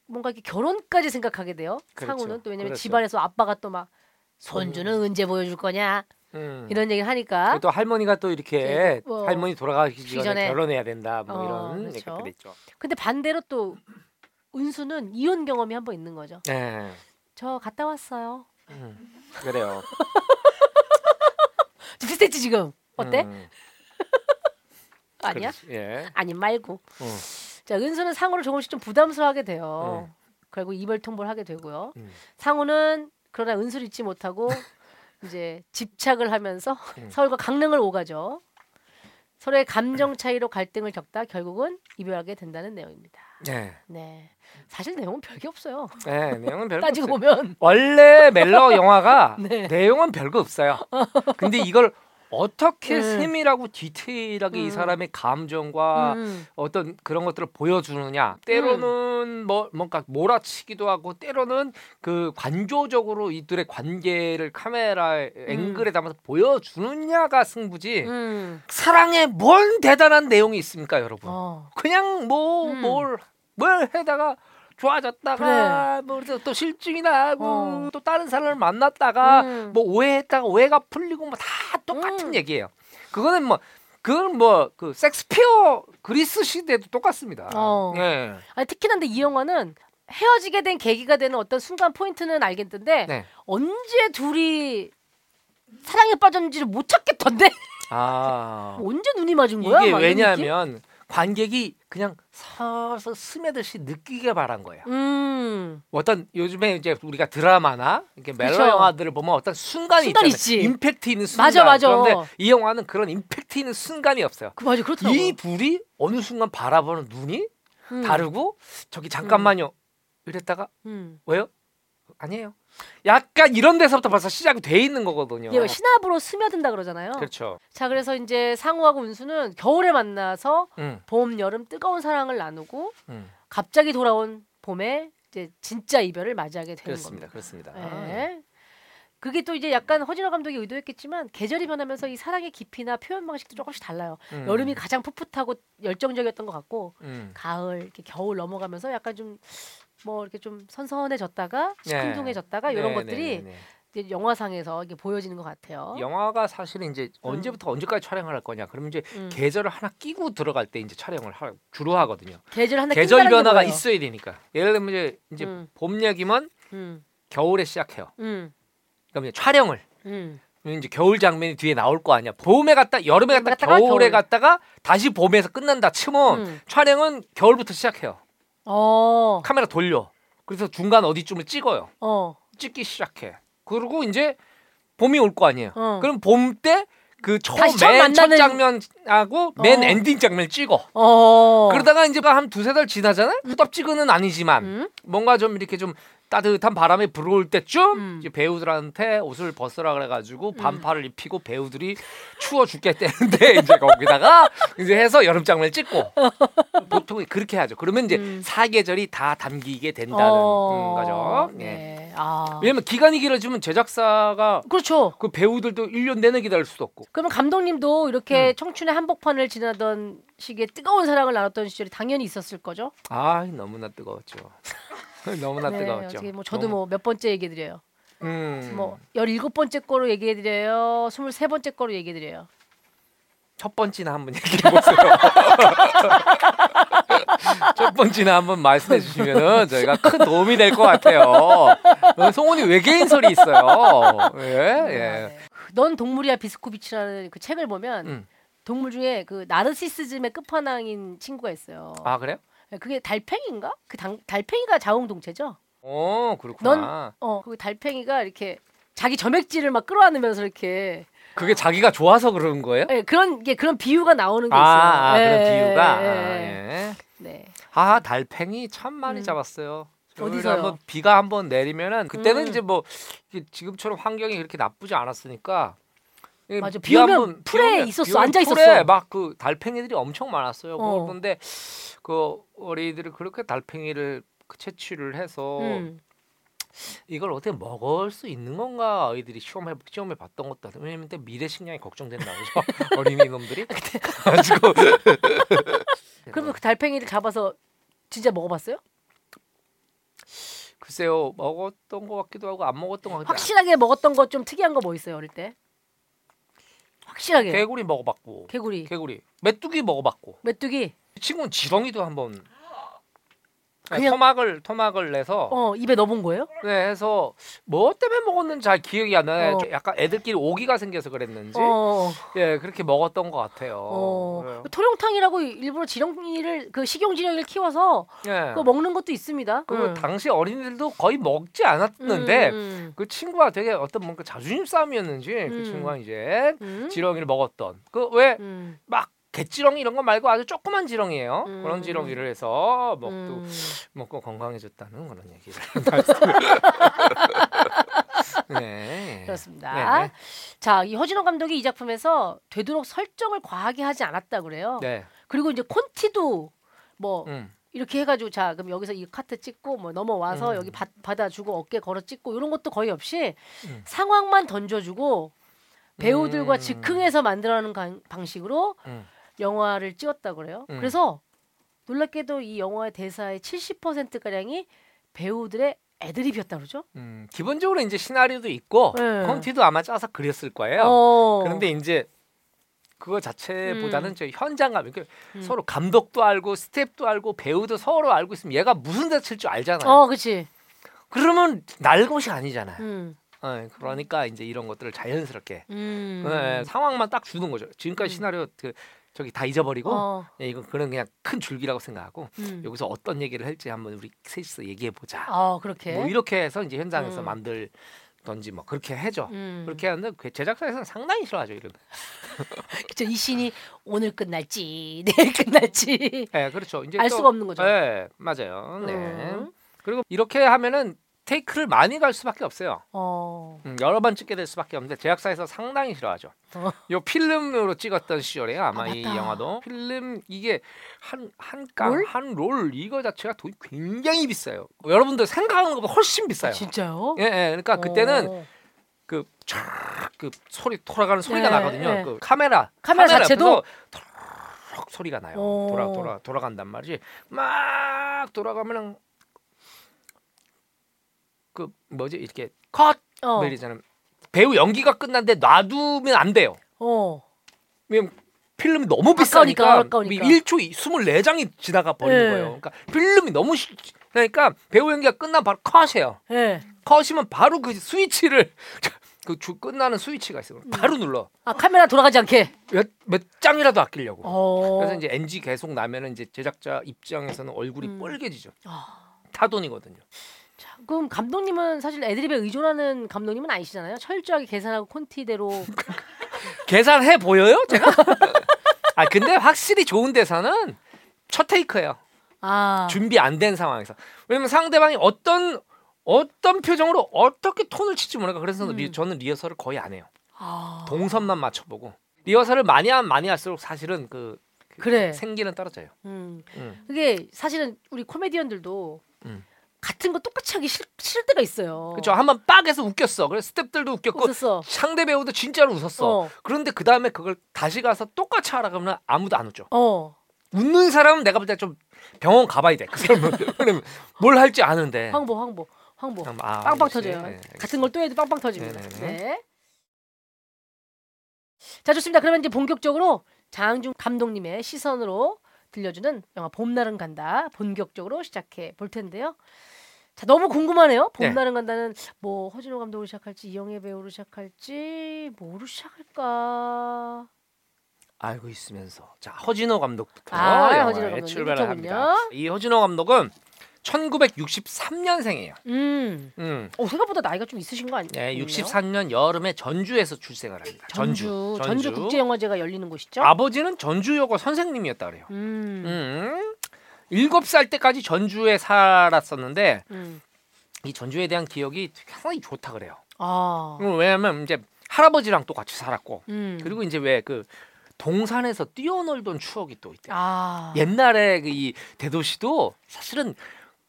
뭔가 이렇게 결혼까지 생각하게 돼요. 그렇죠. 상우는 또 왜냐면 그렇죠. 집안에서 아빠가 또 막 손주는 언제 보여줄 거냐 음. 이런 얘기를 하니까 또 할머니가 또 이렇게 네, 뭐, 할머니 돌아가기 그 전에, 전에. 결혼해야 된다 뭐 어, 이런 그렇죠. 얘기들 있죠. 근데 반대로 또 은수는 이혼 경험이 한 번 있는 거죠. 네. 저 갔다 왔어요. 음, 그래요. 비슷했지 지금 어때? 음, 아니야? 그렇지. 예. 아니 말고. 음. 자 은수는 상우를 조금씩 좀 부담스러워하게 돼요. 음. 결국 이별 통보를 하게 되고요. 음. 상우는 그러나 은수를 잊지 못하고 이제 집착을 하면서 음. 서울과 강릉을 오가죠. 서로의 감정 차이로 갈등을 겪다 결국은 이별하게 된다는 내용입니다. 네. 네, 사실 내용은 별게 없어요. 네, 내용은 별거 따지고 없어요. 보면 원래 멜로 영화가 네. 내용은 별거 없어요. 근데 이걸 어떻게 음. 세밀하고 디테일하게 이 음. 사람의 감정과 음. 어떤 그런 것들을 보여주느냐 때로는 뭐 뭔가 몰아치기도 하고 때로는 그 관조적으로 이들의 관계를 카메라 앵글에 담아서 보여주느냐가 승부지 음. 사랑에 뭔 대단한 내용이 있습니까 여러분 어. 그냥 뭐 음. 뭘뭘 해다가 좋아졌다가 뭐또 실증이 나고 어. 또 다른 사람을 만났다가 음. 뭐 오해했다가 오해가 풀리고 뭐 다 똑같은 음. 얘기예요. 그거는 뭐 그건 뭐그 섹스피어 그리스 시대도 똑같습니다. 어. 예. 아니 특히나 근데 이 영화는 헤어지게 된 계기가 되는 어떤 순간 포인트는 알겠는데 네. 언제 둘이 사랑에 빠졌는지를 못 찾겠던데 아 언제 눈이 맞은 거야? 이게? 왜냐하면 관객이 그냥 서서 스며들시 느끼게 바란 거예요. 음 어떤 요즘에 이제 우리가 드라마나 이렇게 멜로 그쵸. 영화들을 보면 어떤 순간이 순간 있잖아요. 있지. 임팩트 있는 순간. 맞아, 맞아. 그런데 이 영화는 그런 임팩트 있는 순간이 없어요. 그 맞아 그렇더라고. 이 둘이 어느 순간 바라보는 눈이 음. 다르고 저기 잠깐만요. 이랬다가 음. 왜요? 아니에요. 약간 이런 데서부터 벌써 시작이 돼 있는 거거든요. 이게 신압으로 스며든다 그러잖아요. 그렇죠. 자 그래서 이제 상우하고 운수는 겨울에 만나서 음, 봄 여름 뜨거운 사랑을 나누고 음. 갑자기 돌아온 봄에 이제 진짜 이별을 맞이하게 되는 그렇습니다. 겁니다. 그렇습니다. 예. 그게 또 이제 약간 허진호 감독이 의도했겠지만 계절이 변하면서 이 사랑의 깊이나 표현 방식도 조금씩 달라요. 음, 여름이 가장 풋풋하고 열정적이었던 것 같고 음. 가을 겨울 넘어가면서 약간 좀 뭐 이렇게 좀 선선해졌다가 네. 시큰둥해졌다가 이런 네, 것들이 네, 네, 네. 이제 영화상에서 이게 보여지는 것 같아요. 영화가 사실은 이제 언제부터 언제까지 촬영을 할 거냐. 그러면 이제 음. 계절을 하나 끼고 들어갈 때 이제 촬영을 하, 주로 하거든요. 계절 하나 계절 변화가? 있어야 되니까. 예를 들면 이제 이제 음. 봄 얘기면 음, 겨울에 시작해요. 음, 그럼 이제 촬영을 음. 그러면 이제 겨울 장면이 뒤에 나올 거 아니야. 봄에 갔다 여름에 갔다 겨울에 겨울. 갔다가 다시 봄에서 끝난다 치면 음. 촬영은 겨울부터 시작해요. 어, 카메라 돌려. 그래서 중간 어디쯤을 찍어요. 어, 찍기 시작해. 그리고 이제 봄이 올 거 아니에요. 어. 그럼 봄 때 그 처음 다시 처음 맨 첫 만나는- 장면하고 맨 어. 엔딩 장면 찍어. 어. 그러다가 이제 한 두세 달 지나잖아요. 후덥지근은 아니지만 음? 뭔가 좀 이렇게 좀 따뜻한 바람이 불어올 때쯤 음. 배우들한테 옷을 벗으라 그래가지고 반팔을 입히고 배우들이 추워 죽겠다는데 이제 거기다가 이제 해서 여름 장면을 찍고 보통 그렇게 하죠. 그러면 이제 음. 사계절이 다 담기게 된다는 어, 음, 거죠. 예. 네. 아. 왜냐면 기간이 길어지면 제작사가 그렇죠. 그 배우들도 1년 내내 기다릴 수도 없고. 그러면 감독님도 이렇게 음. 청춘의 한복판을 지나던 시기에 뜨거운 사랑을 나눴던 시절이 당연히 있었을 거죠. 아 너무나 뜨거웠죠. 너무나 네, 뜨거웠죠. 뭐 저도 너무- 뭐몇 번째 얘기해 드려요. 음, 뭐 17번째 거로 얘기해 드려요. 23번째 거로 얘기해 드려요. 첫 번째나 한번 얘기해 보세요. 첫 번째나 한번 말씀해 주시면은 저희가 큰 도움이 될 것 같아요. 어, 송원이 외계인설이 있어요. 예, 예. 넌 동물이야 비스코비치라는 그 책을 보면 음. 동물 중에 그 나르시시즘의 끝판왕인 친구가 있어요. 아 그래요? 그게 달팽이인가? 그 당, 달팽이가 자웅동체죠. 어 그렇구나. 어, 그 달팽이가 이렇게 자기 점액질을 막 끌어안으면서 이렇게 그게 자기가 좋아서 그런 거예요? 예, 그런 게 그런 비유가 나오는 게 아, 있어요. 아 그런 예, 비유가. 예, 아, 예. 예. 네. 아 달팽이 참 많이 음. 잡았어요. 어디서요? 한번 비가 한번 내리면은 그때는 음. 이제 뭐 지금처럼 환경이 그렇게 나쁘지 않았으니까 예, 맞아. 비비 오면 풀에 있었어. 앉아 있었어. 막그 달팽이들이 엄청 많았어요. 어. 그런데 그 어린이들이 그렇게 달팽이를 그 채취를 해서 음. 이걸 어떻게 먹을 수 있는 건가 아이들이 시험해 시험해 봤던 것도. 왜냐면 미래 식량이 걱정된다고 그죠 어린이 놈들이 가지고 그러면 그 달팽이를 잡아서 진짜 먹어봤어요? 글쎄요 먹었던 것 같기도 하고 안 먹었던 것 같기도 확실하게 먹었던 거좀 특이한 거 뭐 있어요 어릴 때? 확실하게. 개구리 먹어봤고. 개구리, 개구리. 메뚜기 먹어봤고. 메뚜기, 이 친구는 지렁이도 한번 그냥- 토막을 토막을 내서 어 입에 넣어본 거예요? 네, 해서 뭐 때문에 먹었는지 잘 기억이 안 나요. 어. 좀 약간 애들끼리 오기가 생겨서 그랬는지 어, 예 그렇게 먹었던 것 같아요. 어. 토룡탕이라고 일부러 지렁이를 그 식용 지렁이를 키워서 예. 예. 그거 먹는 것도 있습니다. 그 음. 당시 어린이들도 거의 먹지 않았는데 음, 음, 그 친구가 되게 어떤 뭔가 자존심 싸움이었는지 그 음. 친구가 이제 음. 지렁이를 먹었던 그 왜막 음. 개지렁이 이런 거 말고 아주 조그만 지렁이에요. 음. 그런 지렁이를 해서 먹고 음. 먹고 건강해졌다는 그런 얘기를 네. 그렇습니다. 네. 자, 이 허진호 감독이 이 작품에서 되도록 설정을 과하게 하지 않았다 그래요. 네. 그리고 이제 콘티도 뭐 음. 이렇게 해가지고 자 그럼 여기서 이 카트 찍고 뭐 넘어와서 음. 여기 받, 받아주고 어깨 걸어 찍고 이런 것도 거의 없이 음. 상황만 던져주고 배우들과 음. 즉흥해서 만들어내는 강- 방식으로 음. 영화를 찍었다 그래요. 음. 그래서 놀랍게도 이 영화의 대사의 70% 가량이 배우들의 애드립이었다 그러죠. 음, 기본적으로 이제 시나리오도 있고 네. 콘티도 아마 짜서 그렸을 거예요. 어. 그런데 이제 그거 자체보다는 음. 저 현장감, 그러니까 음. 서로 감독도 알고 스텝도 알고 배우도 서로 알고 있으면 얘가 무슨 대사 칠줄 알잖아요. 어, 그렇지. 그러면 날 것이 아니잖아요. 음. 어, 그러니까 이제 이런 것들을 자연스럽게 음. 네, 상황만 딱 주는 거죠. 지금까지 음. 시나리오 그 저기 다 잊어버리고 어. 예, 이건 그런 그냥 큰 줄기라고 생각하고 음. 여기서 어떤 얘기를 할지 한번 우리 셋이서 얘기해 보자. 어, 그렇게. 뭐 이렇게 해서 이제 현장에서 음. 만들 던지 뭐 그렇게 해줘. 음. 그렇게 하는데 그 제작사에서는 상당히 싫어하죠 이런. 그쵸, 이 신이 오늘 끝날지 내일 끝날지 네, 그렇죠. 이제 알 또- 수가 없는 거죠. 네, 맞아요. 네. 음. 그리고 이렇게 하면은 테이크를 많이 갈 수밖에 없어요. 어. 음, 여러 번 찍게 될 수밖에 없는데 제작사에서 상당히 싫어하죠. 어. 요 필름으로 찍었던 시절에 아마 아, 이. 영화도 필름 이게 롤? 한한깡한롤 이거 자체가 돈이 굉장히 비싸요. 여러분들 생각하는 것보다 훨씬 비싸요. 진짜요? 예, 예. 그러니까 그때는 어. 그촥그 소리 돌아가는 소리가 네, 나거든요. 네. 그 카메라 카메라 자체도? 옆에서 톡 소리가 나요. 오. 돌아 돌아 돌아간단 말이지. 막 돌아가면은 그 뭐지 이렇게 컷 어. 내리잖아요. 배우 연기가 끝났는데 놔두면 안 돼요. 어. 왜냐면 필름이 너무 비싸니까 아까우니까. 1초 24장이 지나가 버리는 네. 거예요. 그러니까 필름이 너무 시... 그러니까 배우 연기가 끝나면 바로 컷이에요. 예. 컷이면 바로 그 스위치를 그 주 끝나는 스위치가 있어요. 바로 눌러. 아 카메라 돌아가지 않게. 몇, 몇 장이라도 아끼려고. 어. 그래서 이제 NG 계속 나면은 이제 제작자 입장에서는 얼굴이 음. 뻘개지죠. 아. 타돈이거든요. 자, 그럼 감독님은 사실 애드립에 의존하는 감독님은 아니시잖아요. 철저하게 계산하고 콘티대로. 계산해 보여요, 제가? 아 근데 확실히 좋은 대사는 첫 테이크예요. 아. 준비 안 된 상황에서. 왜냐면 상대방이 어떤 어떤 표정으로 어떻게 톤을 칠지 모르니까 그래서 음. 리, 저는 리허설을 거의 안 해요. 아. 동선만 맞춰보고 리허설을 많이 하면 많이 할수록 사실은 그, 그 그래. 생기는 떨어져요. 음. 음. 그게 사실은 우리 코미디언들도 음. 같은 거 똑같이 하기 싫, 싫을 때가 있어요. 그렇죠. 한번 빡해서 웃겼어. 그래서 스탭들도 웃겼고 웃었어. 상대 배우도 진짜로 웃었어. 어. 그런데 그 다음에 그걸 다시 가서 똑같이 하라 그러면 아무도 안 웃죠. 어. 웃는 사람은 내가 볼 때 좀 병원 가봐야 돼. 그 사람은 왜냐면 뭘 할지 아는데. 황보 황보 황보. 아, 빵빵 역시. 터져요. 네, 같은 걸 또 해도 빵빵 터집니다. 네네네. 네. 자 좋습니다. 그러면 이제 본격적으로 장항준 감독님의 시선으로 들려주는 영화 봄날은 간다 본격적으로 시작해 볼 텐데요. 자 너무 궁금하네요. 네. 봄날은 간다는 뭐 허진호 감독으로 시작할지 이영애 배우로 시작할지 뭐로 시작할까? 알고 있으면서 자 허진호 감독부터 아, 허진호 감독님 출발을. 합니다. 이 허진호 감독은 1963년생이에요. 음, 음. 어 생각보다 나이가 좀 있으신 거 아니에요? 네, 64년 여름에 전주에서 출생을 합니다. 전주 전주, 전주 국제 영화제가 열리는 곳이죠. 아버지는 전주여고 선생님이었다 그래요. 음, 음. 일곱 살 때까지 전주에 살았었는데 음. 이 전주에 대한 기억이 상당히 좋다 그래요. 아, 음, 왜냐면 이제 할아버지랑 또 같이 살았고 음. 그리고 이제 왜 그 동산에서 뛰어놀던 추억이 또 있대요. 아, 옛날에 그 이 대도시도 사실은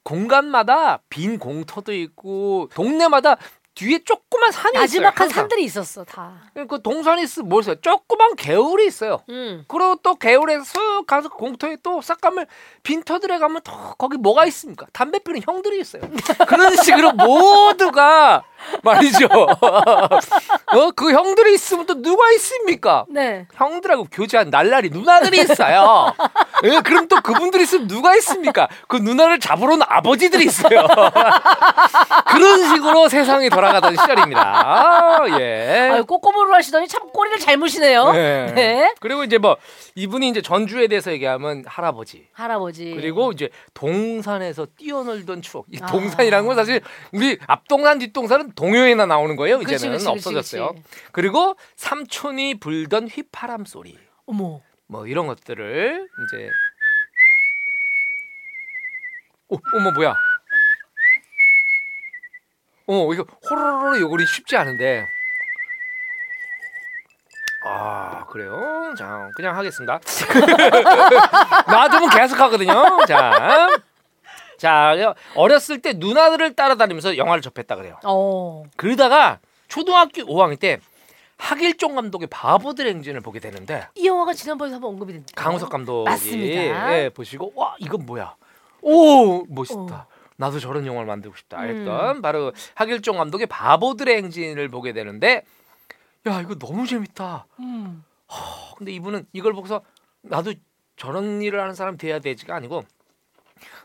공간마다 빈 공터도 있고 동네마다 뒤에 조그만 산이 있어요. 나지막한. 산들이 있었어 다. 그 동산이 있어 뭐 있어요? 조그만 개울이 있어요. 음. 그리고 또 개울에서 쓱 가서 공터에 또 싹가면 빈터들에 가면 또 거기 뭐가 있습니까? 담배 피는 형들이 있어요. 그런 식으로 모두가 말이죠. 어, 그 형들이 있으면 또 누가 있습니까? 네. 형들하고 교제한 날라리 누나들이 있어요. 예, 그럼 또 그분들이 있으면 누가 있습니까? 그 누나를 잡으러 온 아버지들이 있어요. 그런 식으로 세상이 돌아가던 시절입니다. 아, 예. 아유 꼬꼬모를 하시더니 참 꼬리를 잘 무시네요. 네. 네. 그리고 이제 뭐 이분이 이제 전주에 대해서 얘기하면 할아버지. 할아버지. 그리고 이제 동산에서 뛰어놀던 추억. 이 아. 동산이라는 건 사실 우리 앞동산 뒷동산은 동요에나 나오는 거예요. 이제는 그치, 그치, 없어졌어요. 그치. 그리고 삼촌이 불던 휘파람 소리. 어머. 뭐 이런 것들을 이제 오, 어머 뭐야? 어 이거 호로로로 요거리 쉽지 않은데. 아 그래요? 자 그냥 하겠습니다. 놔두면 계속 하거든요. 자, 자 어렸을 때 누나들을 따라다니면서 영화를 접했다 그래요. 어. 그러다가 초등학교 5학년 때 하길종 감독의 바보들의 행진을 보게 되는데 이 영화가 지난번에 한번 언급이 됐는데. 강우석 감독이 맞습니다. 예, 보시고 와 이건 뭐야? 오 멋있다. 어. 나도 저런 영화를 만들고 싶다 음. 했던 바로 하길종 감독의 바보들의 행진을 보게 되는데 야 이거 너무 재밌다. 음. 어, 근데 이분은 이걸 보고서 나도 저런 일을 하는 사람 돼야 되지가 아니고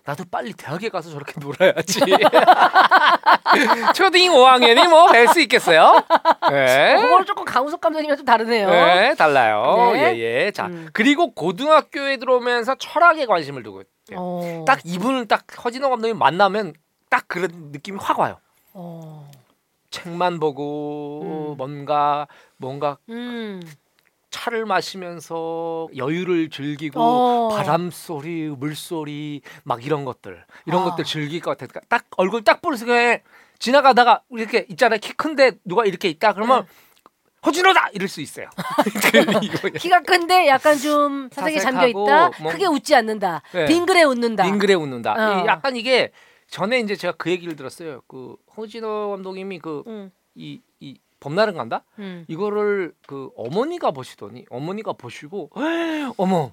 나도 빨리 대학에 가서 저렇게 놀아야지. 초딩 5학년이 뭐할수 있겠어요? 네. 그거는 조금 강우석 감독님이랑 좀 다르네요. 네, 달라요. 네. 예, 예. 자, 음. 그리고 고등학교에 들어오면서 철학에 관심을 두고. 어. 딱 이분을 딱 허진호 감독님 만나면 딱 그런 느낌이 확 와요. 어. 책만 보고 음. 뭔가 뭔가 음. 차를 마시면서 여유를 즐기고 어. 바람 소리, 물 소리 막 이런 것들 이런 아. 것들 즐길 것 같으니까 딱 얼굴 딱 보면서 그냥 지나가다가 이렇게 있잖아요 키 큰데 누가 이렇게 있다 그러면 허진호다 이럴 수 있어요. 그 키가 큰데 약간 좀 사색에 잠겨 있다. 뭐- 크게 웃지 않는다. 네. 빙그레 웃는다. 빙그레 웃는다. 어. 이 약간 이게 전에 이제 제가 그 얘기를 들었어요. 그 허진호 감독님이 그 이이 음. 봄날은 간다 음. 이거를 그 어머니가 보시더니 어머니가 보시고 어머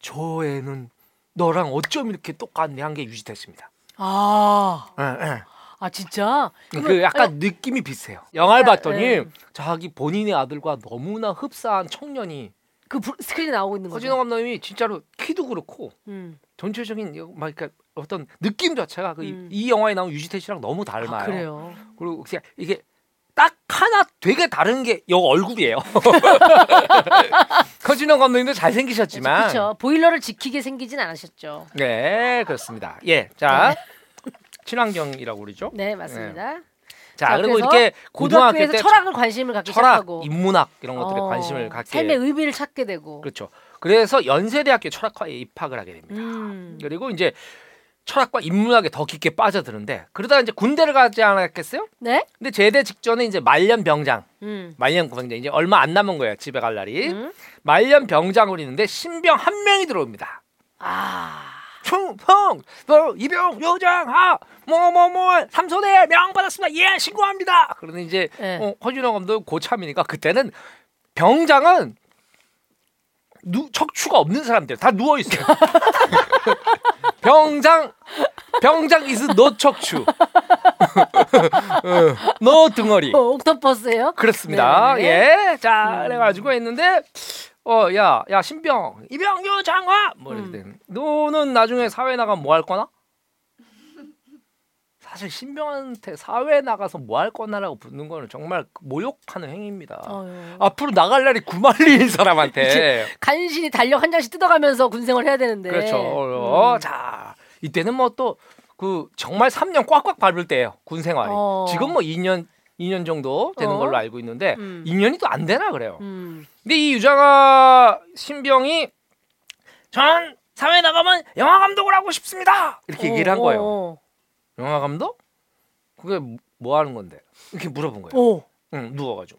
저 애는 너랑 어쩜 이렇게 똑같네 한 게 유지됐습니다. 아. 예, 예. 아 진짜? 그 약간 느낌이 비슷해요. 영화를 그러니까, 봤더니 예. 자기 본인의 아들과 너무나 흡사한 청년이 그 불- 스크린에 나오고 있는 거죠. 허진호 감독님이 진짜로 키도 그렇고 음. 전체적인 이- 막 그러니까 어떤 느낌 자체가 그 이- 음. 이 영화에 나온 유지태 씨랑 너무 닮아요. 아, 그래요. 그리고 그냥 이게 딱 하나 되게 다른 게 여 얼굴이에요. 허진호 감독님도 잘 생기셨지만 그렇죠. 보일러를 지키게 생기진 않으셨죠. 네 그렇습니다. 예, 자 친환경이라고 그러죠. 네 맞습니다. 자, 자, 그리고 이렇게 고등학교 때 철학을 관심을 갖기 철학, 시작하고 인문학 이런 것들에 어, 관심을 갖게 삶의 의미를 찾게 되고. 그렇죠. 그래서 연세대학교 철학과에 입학을 하게 됩니다. 음. 그리고 이제 철학과 인문학에 더 깊게 빠져드는데 그러다가 이제 군대를 가지 않았겠어요? 네? 근데 제대 직전에 이제 말년 병장, 음. 말년 병장 이제 얼마 안 남은 거예요. 집에 갈 날이. 음. 말년 병장을 있는데 신병 한 명이 들어옵니다. 아. 충평 뭐 이병 요장하 뭐뭐뭐 삼소대 명 받았습니다. 예 신고합니다. 그러는 이제 네. 어, 허준호 감독 고참이니까 그때는 병장은 누, 척추가 없는 사람들 다 누워 있어요. 병장 병장 is no 척추, 어, no 등어리. 어, 옥토퍼스예요? 그렇습니다. 네네네. 예. 자, 음. 그래가지고 했는데, 어, 야, 야, 신병, 이병규 장화! 뭐 음. 이랬더니, 너는 나중에 사회 나가면 뭐할 거나? 사실 신병한테 사회 나가서 뭐 할 거나라고 묻는 거는 정말 모욕하는 행위입니다. 어휴. 앞으로 나갈 날이 구말리인 사람한테. 간신히 달력 한 장씩 뜯어가면서 군생활 해야 되는데. 그렇죠. 어, 음. 자, 이때는 뭐 또 그 정말 3년 꽉꽉 밟을 때예요. 군 생활이. 어. 지금 뭐 2년 2년 정도 되는 어. 걸로 알고 있는데 음. 2년이 또 안 되나 그래요. 음. 근데 이 유장아 신병이 전 사회 나가면 영화 감독을 하고 싶습니다. 이렇게 얘기를 한 어, 거예요. 어, 영화 감독? 그게 뭐- 뭐 하는 건데? 이렇게 물어본 거예요. 어. 응, 누워가지고.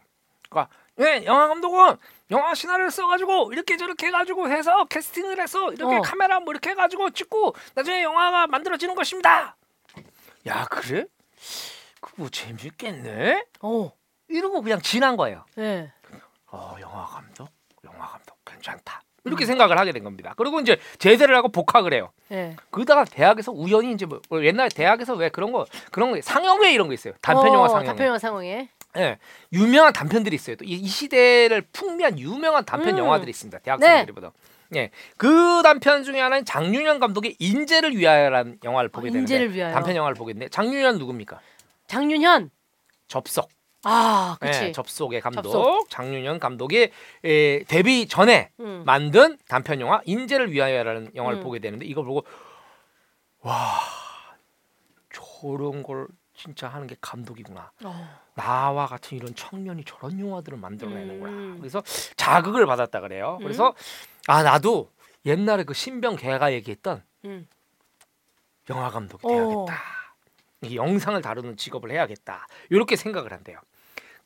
그러니까 예, 영화 감독은 영화 시나리오를 써가지고 이렇게 저렇게 해가지고 해서 캐스팅을 해서 이렇게 어. 카메라 뭐 이렇게 해가지고 찍고 나중에 영화가 만들어지는 것입니다. 야 그래? 그거 재밌겠네. 어. 이러고 그냥 지난 거예요. 네. 어 영화 감독, 영화 감독 괜찮다. 이렇게 생각을 하게 된 겁니다. 그리고 이제 제대를 하고 복학을 해요. 네. 그러다가 대학에서 우연히 이제 뭐 옛날 대학에서 왜 그런 거 그런 거 상영회 이런 거 있어요. 단편 영화 어, 상영회. 단편 영화 상영회. 예, 유명한 단편들이 있어요. 또 이 시대를 풍미한 유명한 단편 음. 영화들이 있습니다. 대학생들이 네. 예, 그 단편 중에 하나는 장윤현 감독의 인재를 위하여라는 영화를 보게 아, 되는데 인재를 위하여. 단편 영화를 보게 되는데 장윤현 누굽니까? 장윤현. 접속. 아, 그렇지. 예, 접속의 감독 접속. 장윤현 감독의 에, 데뷔 전에 음. 만든 단편 영화 인재를 위하여라는 영화를 음. 보게 되는데 이걸 보고 와 저런 걸 진짜 하는 게 감독이구나. 어. 나와 같은 이런 청년이 저런 영화들을 만들어내는구나. 음. 그래서 자극을 받았다 그래요. 그래서 아 나도 옛날에 그 신병 개가 얘기했던 음. 영화 감독이 어. 돼야겠다. 이 영상을 다루는 직업을 해야겠다. 이렇게 생각을 한대요.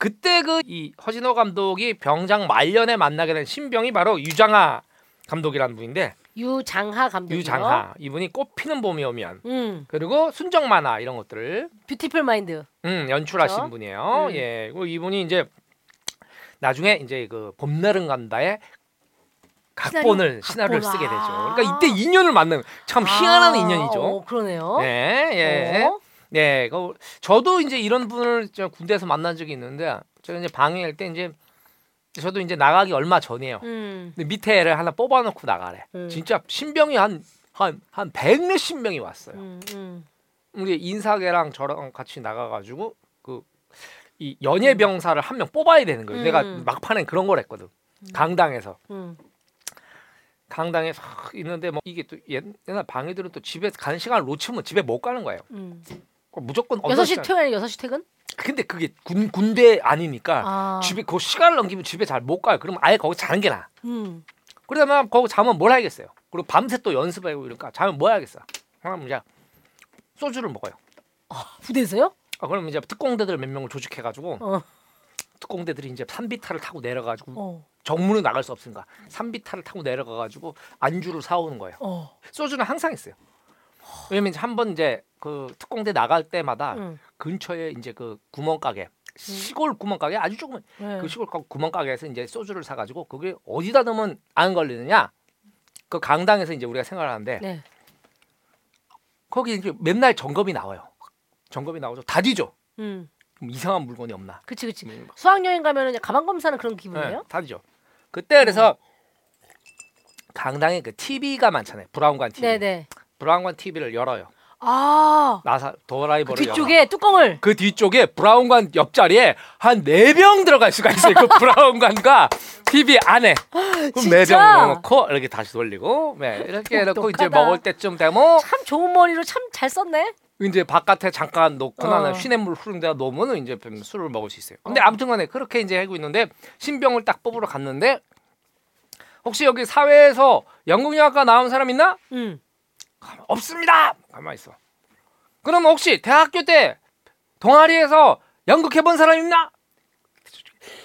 그때 그 이 허진호 감독이 병장 말년에 만나게 된 신병이 바로 유장하 감독이라는 분인데 류장하 감독. 류장하 이분이 꽃피는 봄이 오면 음. 그리고 순정 만화 이런 것들을 Beautiful Mind. 음, 연출하신 그렇죠? 분이에요. 음. 예. 그리고 이분이 이제 나중에 이제 그 봄날은 간다에 각본을 시나리오를 각본. 쓰게 되죠. 아. 그러니까 이때 인연을 만나는 참 희한한 아, 인연이죠. 어, 그러네요. 네, 예. 어? 네, 그 저도 이제 이런 분을 저 군대에서 만난 적이 있는데 제가 이제 방위할 때 이제 저도 이제 나가기 얼마 전이에요. 음. 근데 밑에 애를 하나 뽑아놓고 나가래. 음. 진짜 신병이 한 한 한 백몇 신병이 왔어요. 음, 음. 우리 인사계랑 저랑 같이 나가가지고 그 이 연예 병사를 한 명 뽑아야 되는 거예요. 음. 내가 막판에 그런 걸 했거든. 강당에서 음. 강당에 서 있는데 뭐 이게 또 옛- 옛날 방해들은 또 집에 가는 시간을 놓치면 집에 못 가는 거예요. 음. 무조건 여섯 시 퇴근, 여섯 시 퇴근? 근데 그게 군 군대 아니니까 아. 집에 그 시간을 넘기면 집에 잘 못 가요. 그럼 아예 거기 자는 게 나아. 음. 그러다만 거기 자면 뭘 하겠어요. 그리고 밤새 또 연습하고 이러니까 자면 뭐 해야겠어. 그럼 이제 소주를 먹어요. 부대에서요? 아, 그럼 이제 특공대들 몇 명을 조직해가지고 어. 특공대들이 이제 산비타를 타고 내려가지고 어. 정문을 나갈 수 없으니까 산비타를 타고 내려가가지고 안주를 사오는 거예요. 어. 소주는 항상 있어요. 왜냐면 한 번 이제 그 특공대 나갈 때마다 음. 근처에 이제 그 구멍가게 시골 구멍가게 아주 조금 네. 그 시골 가- 구멍가게에서 이제 소주를 사가지고 그게 어디다 넣으면 안 걸리느냐? 그 강당에서 이제 우리가 생활하는데 네. 거기 이제 맨날 점검이 나와요. 점검이 나와서 다 뒤져. 음. 좀 이상한 물건이 없나? 그치 그치. 음, 수학 여행 가면은 가방 검사는 그런 네, 기분이에요? 다 뒤져. 그때 그래서 강당에 그 TV가 많잖아요. 브라운관 TV. 네, 네. 브라운관 TV를 열어요. 아. 나사 그 도라이버를 열어. 뒤쪽에 뚜껑을 그 뒤쪽에 브라운관 옆자리에 한 네 병 들어갈 수가 있어요. 그 브라운관과 TV 안에. 그럼 네 진짜? 병 넣어놓고 이렇게 다시 돌리고 네, 이렇게 해놓고 이제 똑똑하다. 먹을 때쯤 되면 참 좋은 머리로 참 잘 썼네. 이제 바깥에 잠깐 놓고 나는 어. 시냇물 흐른 데다 놓으면 이제 좀 술을 먹을 수 있어요. 근데 어. 아무튼간에 그렇게 이제 하고 있는데 신병을 딱 뽑으러 갔는데 혹시 여기 사회에서 연극영화과 나온 사람 있나? 음. 없습니다. 가만 있어. 그럼 혹시 대학교 때 동아리에서 연극 해 본 사람 있나?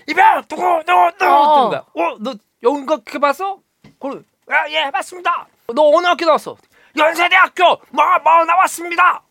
이병 누구 누구 누구 어. 어. 어너 연극 해 봤어? 그럼 아예 해봤습니다. 너 어느 학교 나왔어? 연세대학교 뭐뭐 나왔습니다.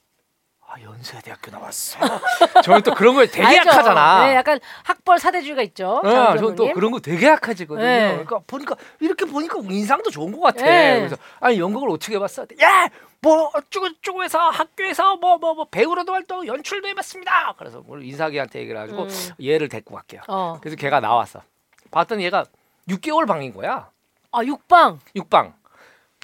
아 연세대학교 나왔어. 저는 또 그런 거에 되게 알죠? 약하잖아. 네, 약간 학벌 사대주의가 있죠. 네, 장 저는 또. 그런 거 되게 약하지거든요. 네. 그러니까 보니까 이렇게 보니까 인상도 좋은 것 같아. 네. 그래서 아니 연극을 어떻게 해봤어? 야, 뭐 어쩌고 저쩌고 해서 학교에서 뭐뭐 뭐 배우로도 활동, 연출도 해봤습니다. 그래서 뭐 인사기한테 얘기를 해가지고 음. 얘를 데리고 갈게요. 어. 그래서 걔가 나왔어. 봤더니 얘가 6개월 방인 거야. 아 육방 육방.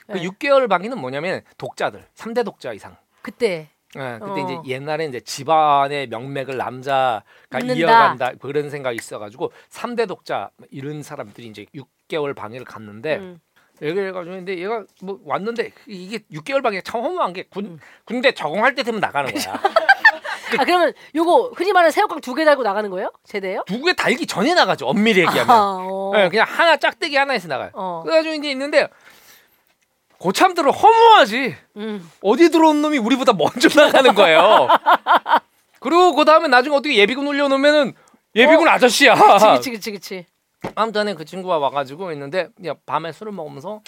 그 네. 6개월 방이는 뭐냐면 독자들, 3대 독자 이상. 그때. 예, 그때 어. 이제 옛날에 이제 집안의 명맥을 남자가 잇는다. 이어간다 그런 생각이 있어가지고 3대 독자 이런 사람들이 이제 6개월 방해를 갔는데 음. 얘기를 해가지고 근데 얘가 뭐 왔는데 이게 6개월 방해 참 허무한 게 군, 음. 군대 적응할 때 되면 나가는 거야. 아 그러면 요거 흔히 말하는 새우깡 두 개 달고 나가는 거예요? 제대요? 누구에 달기 전에 나가죠. 엄밀히 얘기하면. 아, 어. 예, 그냥 하나 짝대기 하나에서 나가요. 어. 그래가지고 이제 있는데 고참들은 허무하지. 음. 어디 들어온 놈이 우리보다 먼저 나가는 거예요. 그리고 그 다음에 나중에 어떻게 예비군 올려놓으면은 예비군 아저씨야. 그치 그치 그치. 아무튼 그 친구가 와가지고 있는데 야 밤에 술을 먹으면서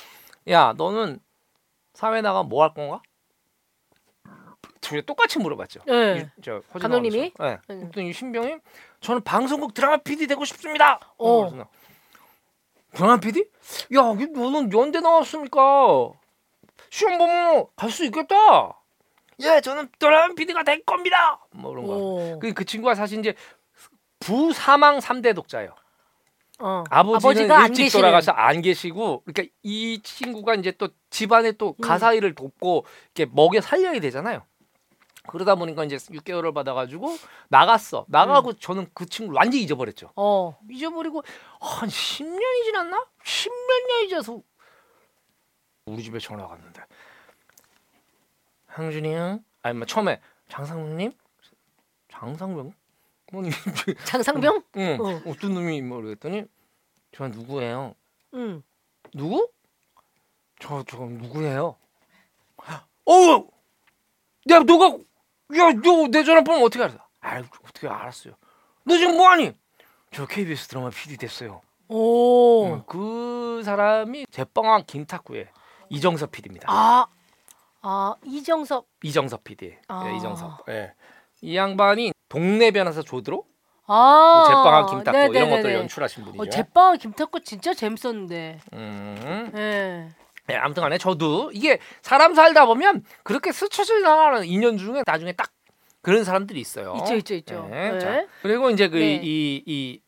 야 너는 사회 나가 뭐 할 건가? 둘이 똑같이 물어봤죠. 네. 이- 저 감독님이? 아저씨가. 네. 음. 그랬더니 이 신병이 저는 방송국 드라마 PD 되고 싶습니다. 어. 드라마 PD? 야 너는 연대 나왔으니까 시험 보면 갈 수 있겠다. 예, 저는 드라마 PD가 될 겁니다. 뭐 그런 거. 오. 그, 그 친구가 사실 이제 부사망 삼대 독자예요. 어. 아버지는 안 일찍 계시는. 돌아가서 안 계시고 그러니까 이 친구가 이제 또 집안에 또 음. 가사 일을 돕고 이렇게 먹여 살려야 되잖아요. 그러다 보니까 이제 6개월을 받아가지고 나갔어. 나가고 음. 저는 그 친구를 완전히 잊어버렸죠. 어. 잊어버리고 한 10년이 지났나? 10몇 년이 지나서 우리 집에 전화가 왔는데 향준이 형? 아니 뭐 처음에 장상병님? 장상병? 뭐니? 장상병? 응. 어. 어떤 놈이 뭐 그랬더니 저 누구예요? 응. 누구? 저 저 누구예요? 어우, 야 너가 야너 내 전화번호 어떻게 알았어? 아 어떻게 알았어요? 너 지금 뭐하니? 저 KBS 드라마 PD 됐어요. 오. 음, 그 사람이 제빵왕 김탁구의 이정섭 PD입니다. 아. 아, 이정섭. 이정섭 PD. 아. 예, 이정섭. 예. 이 양반이 동네 변호사 조드로 아. 제빵왕 김탁구 이런. 것들 연출하신 분이죠. 어, 제빵 김탁구 진짜 재밌었는데. 음. 예. 예, 아무튼간에 저도 이게 사람 살다 보면 그렇게 스쳐 지나가는 인연 중에 나중에 딱 그런 사람들이 있어요. 있죠, 있죠, 있죠. 네, 네. 자, 그리고 이제 그 네. 이 이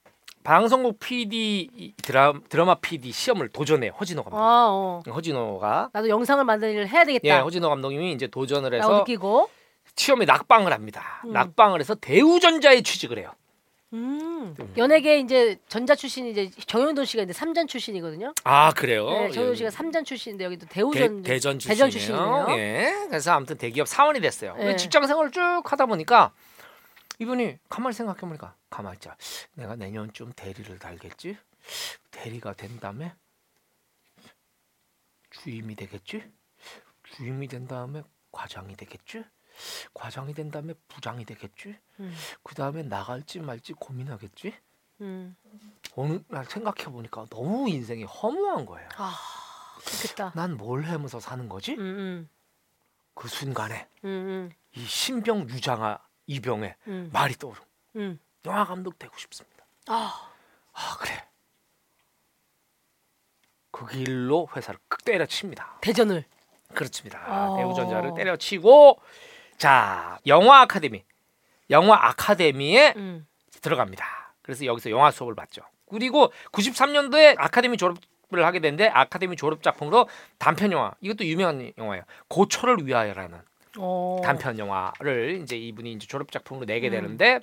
방송국 PD 이 드라, 드라마 PD 시험을 도전해 허진호 감독. 아, 어. 허진호가 나도 영상을 만드는 일을 해야 되겠다. 예, 허진호 감독님이 이제 도전을 해서 느끼고. 시험에 낙방을 합니다. 음. 낙방을 해서 대우전자에 취직을 해요. 음. 연예계 이제 전자 출신이 이제 정영돈 씨가 이제 삼전 출신이거든요. 아 그래요? 네, 정영돈 예. 씨가 삼전 출신인데 여기도 대, 대우전 대전 대전 출신이에요. 예. 그래서 아무튼 대기업 사원이 됐어요. 예. 직장 생활을 쭉 하다 보니까 이분이 가만히 생각해 보니까 가만히 있자. 내가 내년쯤 대리를 달겠지. 대리가 된 다음에 주임이 되겠지. 주임이 된 다음에 과장이 되겠지. 과장이 된 다음에 부장이 되겠지. 음. 그 다음에 나갈지 말지 고민하겠지. 음. 어느 날 생각해 보니까 너무 인생이 허무한 거예요. 아, 그렇겠다. 난 뭘 하면서 사는 거지? 음, 음. 그 순간에 음, 음. 이 신병 유장아 이병의 음. 말이 떠오르. 음. 영화 감독 되고 싶습니다. 아, 아 그래. 그 길로 회사를 끄- 때려칩니다. 대전을. 그렇습니다. 어. 대우전자를 때려치고 자 영화 아카데미, 영화 아카데미에 음. 들어갑니다. 그래서 여기서 영화 수업을 받죠. 그리고 93년도에 아카데미 졸업을 하게 되는데 아카데미 졸업 작품으로 단편 영화 이것도 유명한 영화예요. 고초를 위하여라는 어. 단편 영화를 이제 이분이 이제 졸업 작품으로 내게 음. 되는데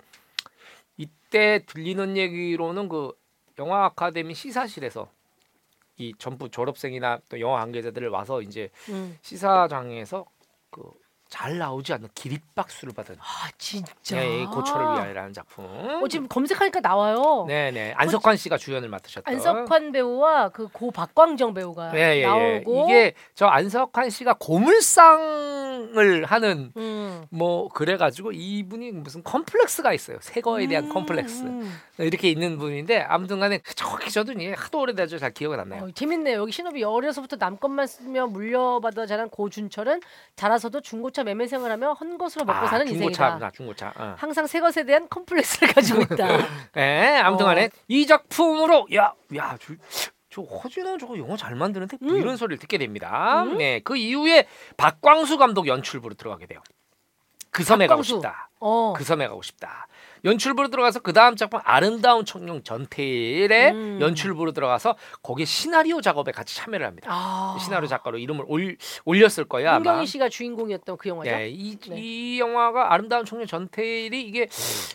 이때 들리는 얘기로는 그 영화 아카데미 시사실에서 이 전부 졸업생이나 또 영화 관계자들을 와서 이제 음. 시사장에서 그 잘 나오지 않는 기립박수를 받은 아, 진짜. 네, 이 고초를 위하여라는 작품. 어, 지금 검색하니까 나와요. 네네 안석환 씨가 주연을 맡으셨던. 안석환 배우와 그 고 박광정 배우가 네, 예, 예. 나오고 이게 저 안석환 씨가 고물상을 하는 음. 뭐 그래가지고 이분이 무슨 컴플렉스가 있어요. 새거에 대한 음, 컴플렉스 음. 이렇게 있는 분인데 아무튼간에 정확히 저도 이게 하도 오래돼서 잘 기억이 안 나요. 어, 재밌네요. 여기 신업이 어려서부터 남 것만 쓰며 물려받아 자란 고준철은 자라서도 중고차 매매생을 하며 헌 것으로 먹고 사는 중고차, 인생이다. 아, 중고차. 어. 항상 새 것에 대한 컴플렉스를 가지고 있다. 네, 아무튼간에 어. 이 작품으로 야 야 저, 저 허진호 저거 영화 잘 만드는데 뭐 음. 이런 소리를 듣게 됩니다. 음. 네, 그 이후에 박광수 감독 연출부로 들어가게 돼요. 그 섬에 가고 박광수. 싶다. 어. 그 섬에 가고 싶다. 연출부로 들어가서 그 다음 작품 아름다운 청룡 전태일의 음. 연출부로 들어가서 거기에 시나리오 작업에 같이 참여를 합니다. 아. 시나리오 작가로 이름을 올, 올렸을 거예요 아마. 홍경희 씨가 주인공이었던 그 영화죠. 예, 이, 네. 이 영화가 아름다운 청년 전태일이 이게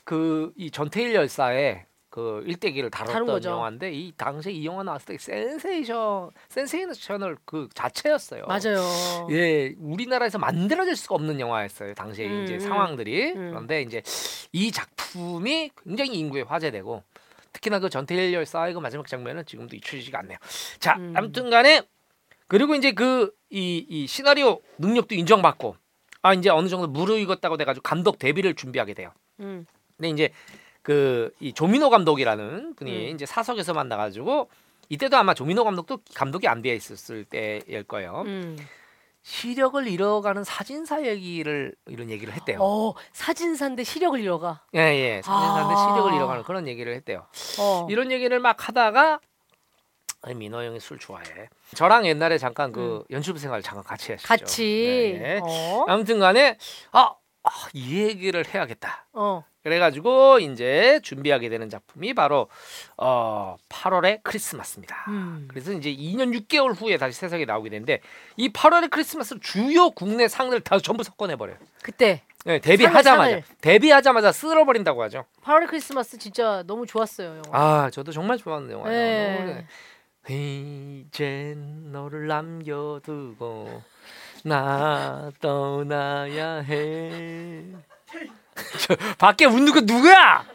그 이 전태일 열사의 그 일대기를 다뤘던. 영화인데 이 당시에 이 영화 나왔을 때 센세이션 센세이셔널 그 자체였어요. 맞아요. 예, 우리나라에서 만들어질 수가 없는 영화였어요. 당시에 음, 이제 음. 상황들이 음. 그런데 이제 이 작품이 굉장히 인구에 화제되고 특히나 그 전태일 열사의 그 마지막 장면은 지금도 잊혀지지가 않네요. 자, 음. 아무튼간에 그리고 이제 그 이 이 시나리오 능력도 인정받고 아 이제 어느 정도 무르익었다고 돼가지고 감독 데뷔를 준비하게 돼요. 음. 근데 이제 그 이 조민호 감독이라는 분이 음. 이제 사석에서 만나가지고 이때도 아마 조민호 감독도 감독이 안돼 있었을 때일 거예요. 음. 시력을 잃어가는 사진사 얘기를 이런 얘기를 했대요. 어, 사진사인데 시력을 잃어가. 예, 예. 사진사인데 아. 시력을 잃어가는 그런 얘기를 했대요. 어. 이런 얘기를 막 하다가 아니, 민호 형이 술 좋아해. 저랑 옛날에 잠깐 그 연출부 생활 잠깐 같이 했었죠. 음. 같이. 네. 어. 아무튼간에 아, 아, 이 얘기를 해야겠다. 어. 그래가지고 이제 준비하게 되는 작품이 바로 어, 8월의 크리스마스입니다. 음. 그래서 이제 2년 6개월 후에 다시 세상에 나오게 되는데 이 8월의 크리스마스 주요 국내 상들 다 전부 섞어내 버려요. 그때 네, 데뷔하자마자 상을. 데뷔하자마자 쓸어버린다고 하죠. 8월 크리스마스 진짜 너무 좋았어요. 영화. 아, 저도 정말 좋아하는 영화예요. 네. 이젠 너를 남겨두고 나 떠나야 해. 저 밖에 웃는 거 누구야?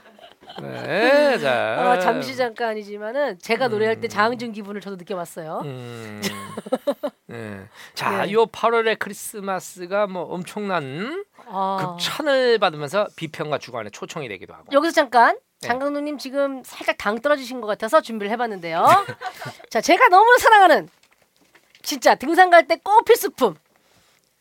네, 자. 어, 잠시 잠깐이지만은 제가 노래할 때 음. 장항준 기분을 저도 느껴봤어요. 음. 네. 자, 네. 요 8월의 크리스마스가 뭐 엄청난 아. 극찬을 받으면서 비평과 주관에 초청이 되기도 하고. 여기서 잠깐 네. 장강누님 지금 살짝 당 떨어지신 것 같아서 준비를 해봤는데요. 자, 제가 너무 사랑하는 진짜 등산 갈 때 꼭 필수품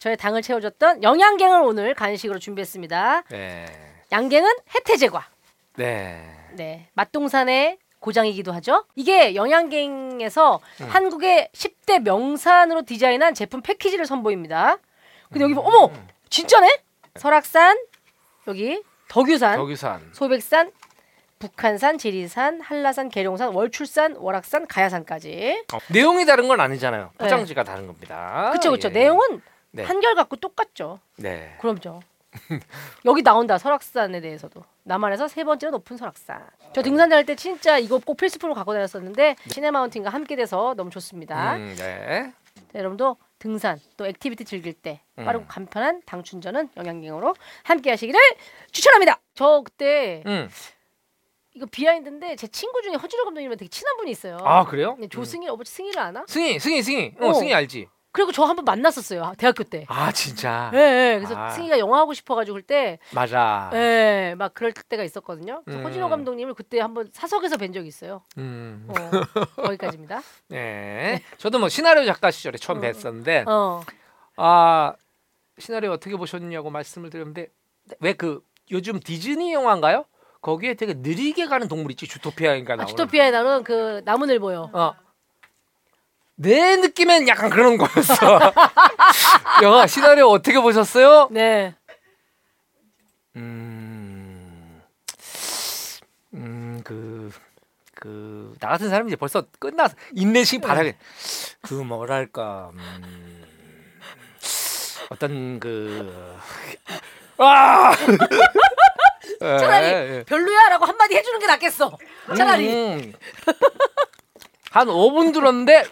저의 당을 채워줬던 영양갱을 오늘 간식으로 준비했습니다. 네. 양갱은 해태 제과. 네. 네, 맛동산의 고장이기도 하죠. 이게 영양갱에서 음. 한국의 10대 명산으로 디자인한 제품 패키지를 선보입니다. 근데 여기 보 어머 진짜네? 설악산 여기 덕유산 덕유산. 소백산, 북한산, 지리산, 한라산, 계룡산, 월출산, 월악산, 가야산까지. 어, 내용이 다른 건 아니잖아요. 포장지가 다른 겁니다. 그쵸 그쵸. 예. 내용은 네. 한결 같고 똑같죠. 네. 그럼요. 여기 나온다 설악산에 대해서도 남한에서 세 번째로 높은 설악산. 저 등산 다닐 때 진짜 이거 꼭 필수품으로 갖고 다녔었는데 시네마운틴과 함께 돼서 너무 좋습니다. 음, 네. 자, 여러분도 등산 또 액티비티 즐길 때 음. 빠르고 간편한 당 충전은 연양갱으로 함께 하시기를 추천합니다. 저 그때 음. 이거 비하인드인데 제 친구 중에 허진호 감독님이랑 되게 친한 분이 있어요. 아, 그래요? 네, 조승일 어버 승희를 아나? 승희, 승희, 승희. 어, 어. 승희 알지? 그리고 저 한 번 만났었어요 대학교 때. 아, 진짜. 예, 예. 그래서 아. 승희가 영화 하고 싶어가지고 그때 맞아. 예, 막 그럴 때가 있었거든요. 음. 허진호 감독님을 그때 한번 사석에서 뵌 적이 있어요. 음. 어, 거기까지입니다. 네. 저도 뭐 시나리오 작가 시절에 처음 어. 뵀었는데 어, 아 시나리오 어떻게 보셨냐고 말씀을 드렸는데 왜 그 요즘 디즈니 영화인가요? 거기에 되게 느리게 가는 동물 있지 주토피아인가 아, 나오는. 주토피아에 나오는 그 나무늘보요. 어. 내 느낌엔 약간 그런 거였어. 영화 시나리오 어떻게 보셨어요? 네. 음, 음, 그, 그, 나 같은 사람이 이제 벌써 끝나서 인내심 바라게. 그 뭐랄까, 음, 어떤 그, 아! 차라리 예, 별로야라고 한마디 해주는 게 낫겠어. 예. 차라리. 음, 한 5분 들었는데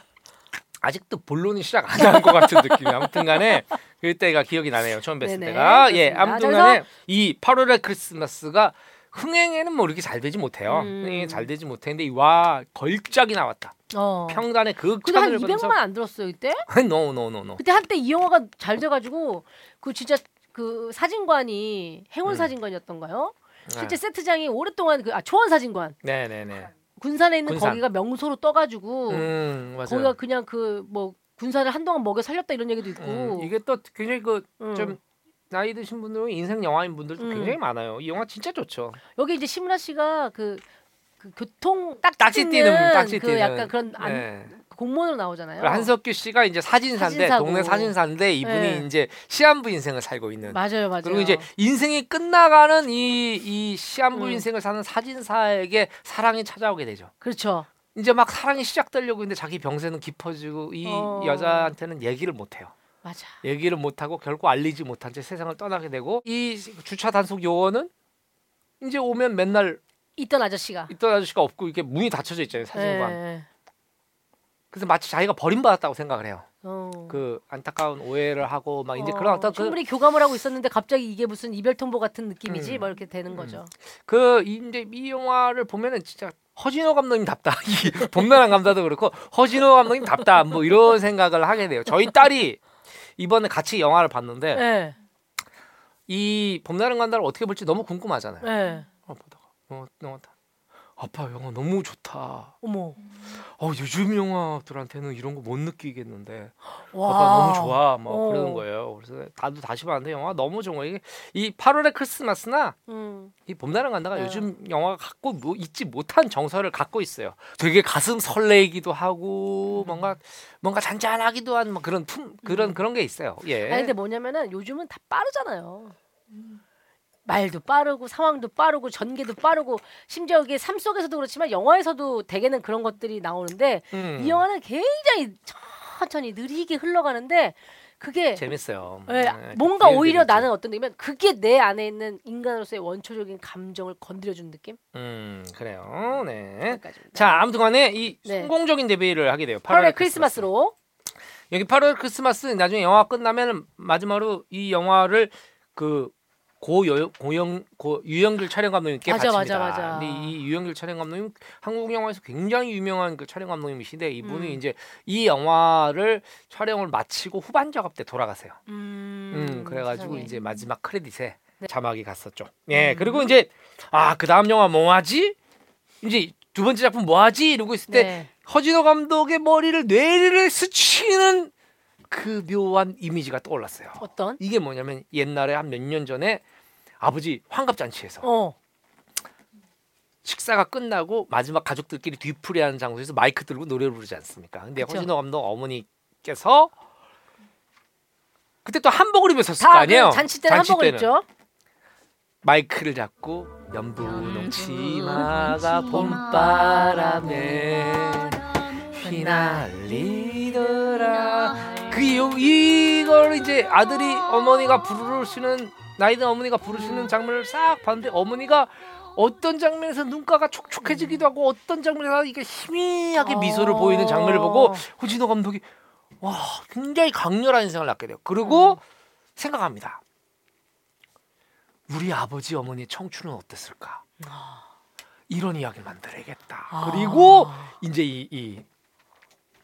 아직도 본론이 시작 안 한 것 같은 느낌이 아무튼간에 그때가 기억이 나네요 처음 뵀을 네네, 때가 예 그렇습니다. 아무튼간에 이 8월의 크리스마스가 흥행에는 뭐 이렇게 잘 되지 못해요 음. 흥행이 잘 되지 못했는데 와 걸작이 나왔다 어. 평단의 그 근데 한 극찬을 200만 안 들었어요 이때? no no no no 그때 한때 이 영화가 잘 돼가지고 그 진짜 그 사진관이 행운 음. 사진관이었던가요? 실제 세트장이 오랫동안 그 아 초원 사진관 네네네 군산에 있는 군산. 거기가 명소로 떠가지고 음 맞아요 거기가 그냥 그 뭐 군산을 한동안 먹여 살렸다 이런 얘기도 있고 음, 이게 또 굉장히 그 음. 좀 나이 드신 분들은 인생 영화인 분들도 음. 굉장히 많아요 이 영화 진짜 좋죠 여기 이제 심라 씨가 그, 그 교통 딱지, 딱지 띄는, 딱지 그 띄는. 약간 그런 안, 네. 공무원으로 나오잖아요. 한석규 씨가 이제 사진사인데 사진사고. 동네 사진사인데 이분이 네. 이제 시한부 인생을 살고 있는 맞아요, 맞아요. 그리고 이제 인생이 끝나가는 이, 이 시한부 음. 인생을 사는 사진사에게 사랑이 찾아오게 되죠. 그렇죠. 이제 막 사랑이 시작되려고 했는데 자기 병세는 깊어지고 이 어. 여자한테는 얘기를 못 해요. 맞아. 얘기를 못 하고 결국 알리지 못한 채 세상을 떠나게 되고 이 주차 단속 요원은 이제 오면 맨날 있던 아저씨가. 있던 아저씨가 없고 이렇게 문이 닫혀져 있잖아요 사진관. 예. 그래서 마치 자기가 버림받았다고 생각을 해요. 어. 그 안타까운 오해를 하고 막 이제 어, 그런 어떤 그 충분히 교감을 하고 있었는데 갑자기 이게 무슨 이별 통보 같은 느낌이지, 음. 뭐 이렇게 되는 거죠. 그 이제 이 영화를 보면은 진짜 허진호 감독님답다. 이 봄나랑 감사도 그렇고 허진호 감독님답다. 뭐 이런 생각을 하게 돼요. 저희 딸이 이번에 같이 영화를 봤는데 예, 이 봄나랑 간다를 어떻게 볼지 너무 궁금하잖아요. 예. 어, 보다가 어, 다. 아빠 영화 너무 좋다. 어머, 어 요즘 영화들한테는 이런 거 못 느끼겠는데 와, 아빠 너무 좋아 막 어. 그러는 거예요. 그래서 나도 다시 봤는데 영화 너무 좋은 거예요. 이게 이 8월의 크리스마스나 음, 이 봄나랑 간다가 네. 요즘 영화가 갖고 뭐 있지 못한 정서를 갖고 있어요. 되게 가슴 설레기도 하고 뭔가 뭔가 잔잔하기도 한뭐 그런 품 그런 음. 그런 게 있어요. 예. 아니 근데 뭐냐면은 요즘은 다 빠르잖아요. 말도 빠르고 상황도 빠르고 전개도 빠르고 심지어 이게 삶 속에서도 그렇지만 영화에서도 대개는 그런 것들이 나오는데 음, 이 영화는 굉장히 천천히 느리게 흘러가는데 그게 재밌어요. 예, 네, 뭔가 오히려 있죠. 나는 어떤 느낌이면 그게 내 안에 있는 인간으로서의 원초적인 감정을 건드려주는 느낌? 음 그래요. 네. 자 아무튼간에 이 네. 성공적인 데뷔를 하게 돼요. 8월 8월의 크리스마스로 여기 8월 크리스마스 나중에 영화 끝나면 마지막으로 이 영화를 그 고 여, 고영 고 유영길 촬영 감독님께 맞아, 바칩니다. 맞아, 맞아. 근데 이 유영길 촬영 감독님 한국 영화에서 굉장히 유명한 그 촬영 감독님이신데 이분이 음. 이제 이 영화를 촬영을 마치고 후반 작업 때 돌아가세요. 음, 음, 그래가지고 세상에. 이제 마지막 크레딧에 네. 자막이 갔었죠. 예, 음. 그리고 이제 아 그 다음 영화 뭐 하지? 이제 두 번째 작품 뭐 하지? 이러고 있을 때 네. 허진호 감독의 머리를 뇌리를 스치는 그 묘한 이미지가 떠올랐어요. 어떤? 이게 뭐냐면 옛날에 한 몇 년 전에 아버지 환갑잔치에서 어. 식사가 끝나고 마지막 가족들끼리 뒤풀이하는 장소에서 마이크 들고 노래를 부르지 않습니까? 근데 그쵸. 허진호 감독 어머니께서 그때 또 한복을 입으셨을 다거 아니에요? 그 잔치 때는 한복을 때는. 입죠. 마이크를 잡고 연분홍 치마가 봄바람에 휘날리더라 그 요- 이걸 이제 아들이 어머니가 부르시는 나이든 어머니가 부르시는 장면을 싹 봤는데 어머니가 어떤 장면에서 눈가가 촉촉해지기도 하고 어떤 장면에서 이게 희미하게 미소를 보이는 장면을 보고 호진호 감독이 와 굉장히 강렬한 인상을 낳게 돼요. 그리고 생각합니다. 우리 아버지 어머니의 청춘은 어땠을까? 이런 이야기를 만들어야겠다. 아. 그리고 이제 이, 이,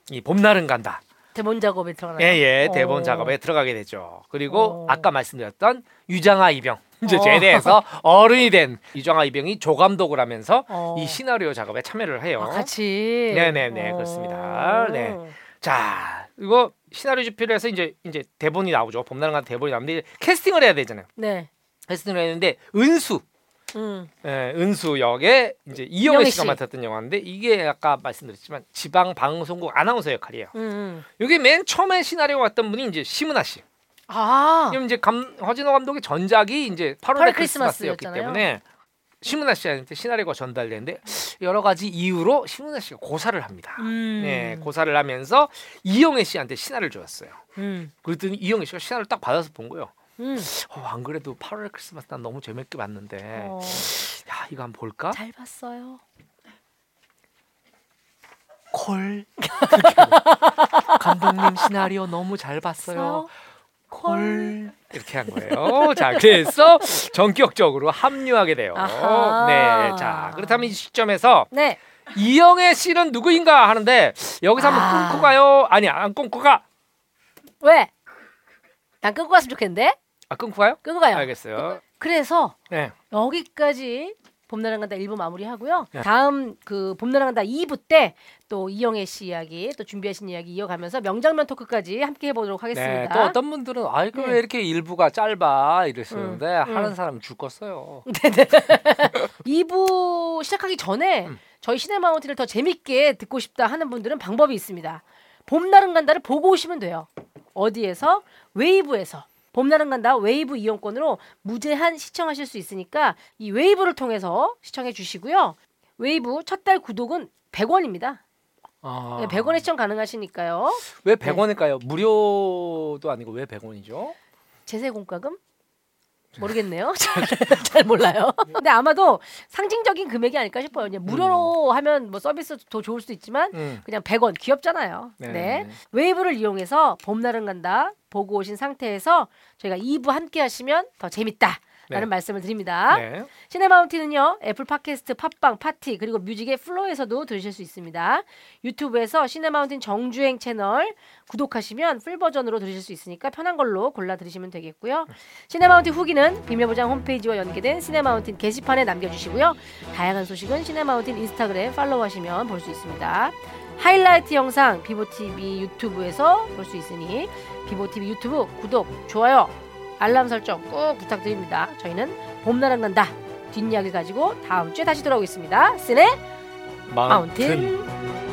이 봄날은 간다. 대본 작업에 들어가나요? 예예 대본 어. 작업에 들어가게 되죠. 그리고 어. 아까 말씀드렸던 유장아 이병 이제 어. 제대해서 어른이 된 유장아 이병이 조감독을 하면서 어. 이 시나리오 작업에 참여를 해요. 아, 같이. 네네네, 그렇습니다. 네. 자 이거 시나리오 집필을 해서 이제 이제 대본이 나오죠. 봄날은 간다 대본이 나오는데 캐스팅을 해야 되잖아요. 네. 캐스팅을 되는데 은수 음. 예, 은수 역에 이제 이영애 이영애 씨가 씨. 맡았던 영화인데 이게 아까 말씀드렸지만 지방 방송국 아나운서 역할이에요. 음, 음. 여기 맨 처음에 시나리오 왔던 분이 이제 심은하 씨. 아. 지금 이제 감, 허진호 감독의 전작이 이제 8월의 8월 크리스마스였기 크리스마스였잖아요. 때문에 심은하 씨한테 시나리오가 전달되는데 여러 가지 이유로 심은하 씨가 고사를 합니다. 음. 네, 고사를 하면서 이영애 씨한테 시나리오를 줬어요. 음. 그랬더니 이영애 씨가 시나리오를 딱 받아서 본 거예요. 음. 어, 안 그래도 8월의 크리스마스 난 너무 재밌게 봤는데 어. 야 이거 한번 볼까? 잘 봤어요. 콜 감독님 시나리오 너무 잘 봤어요. 콜 이렇게 한 거예요. 자, 그래서 전격적으로 합류하게 돼요. 아하. 네, 자 그렇다면 이 시점에서 네. 이영애 씨는 누구인가 하는데 여기서 한번 아. 끊고 가요. 아니 안 끊고 가. 왜? 난 끊고 갔으면 좋겠는데. 아 끊고 가요? 끊고 가요. 알겠어요. 그래서 네, 여기까지 봄나랑 간다 1부 마무리하고요. 네. 다음 그 봄나랑 간다 2부 때 또 이영애 씨 이야기 또 준비하신 이야기 이어가면서 명장면 토크까지 함께 해보도록 하겠습니다. 네. 또 어떤 분들은 아이 네. 왜 이렇게 일부가 짧아 이랬었는데 음, 하는 음. 사람 죽었어요. 2부 시작하기 전에 음. 저희 시네마운틴을 더 재밌게 듣고 싶다 하는 분들은 방법이 있습니다. 봄날은 간다를 보고 오시면 돼요. 어디에서? 웨이브에서. 봄날은 간다 웨이브 이용권으로 무제한 시청하실 수 있으니까 이 웨이브를 통해서 시청해 주시고요. 웨이브 첫 달 구독은 100원입니다. 아. 네, 100원에 시청 가능하시니까요. 왜 100원일까요? 무료도 아니고 왜 100원이죠? 제세 공과금? 모르겠네요. 잘, 잘 몰라요. 근데 아마도 상징적인 금액이 아닐까 싶어요. 그냥 무료로 하면 뭐 서비스 더 좋을 수도 있지만 음. 그냥 100원 귀엽잖아요. 네. 네. 웨이브를 이용해서 봄날은 간다 보고 오신 상태에서 저희가 2부 함께 하시면 더 재밌다. 라는 네. 말씀을 드립니다. 네. 시네마운틴은요 애플 팟캐스트, 팟빵, 팟티 그리고 뮤직의 플로에서도 들으실 수 있습니다. 유튜브에서 시네마운틴 정주행 채널 구독하시면 풀 버전으로 들으실 수 있으니까 편한 걸로 골라 들으시면 되겠고요. 시네마운틴 후기는 비밀보장 홈페이지와 연계된 시네마운틴 게시판에 남겨주시고요. 다양한 소식은 시네마운틴 인스타그램 팔로우하시면 볼 수 있습니다. 하이라이트 영상 비보TV 유튜브에서 볼 수 있으니 비보TV 유튜브 구독, 좋아요, 알람 설정 꼭 부탁드립니다. 저희는 봄날은 간다 뒷이야기 가지고 다음 주에 다시 돌아오겠습니다. 시네 마운틴. 마운틴.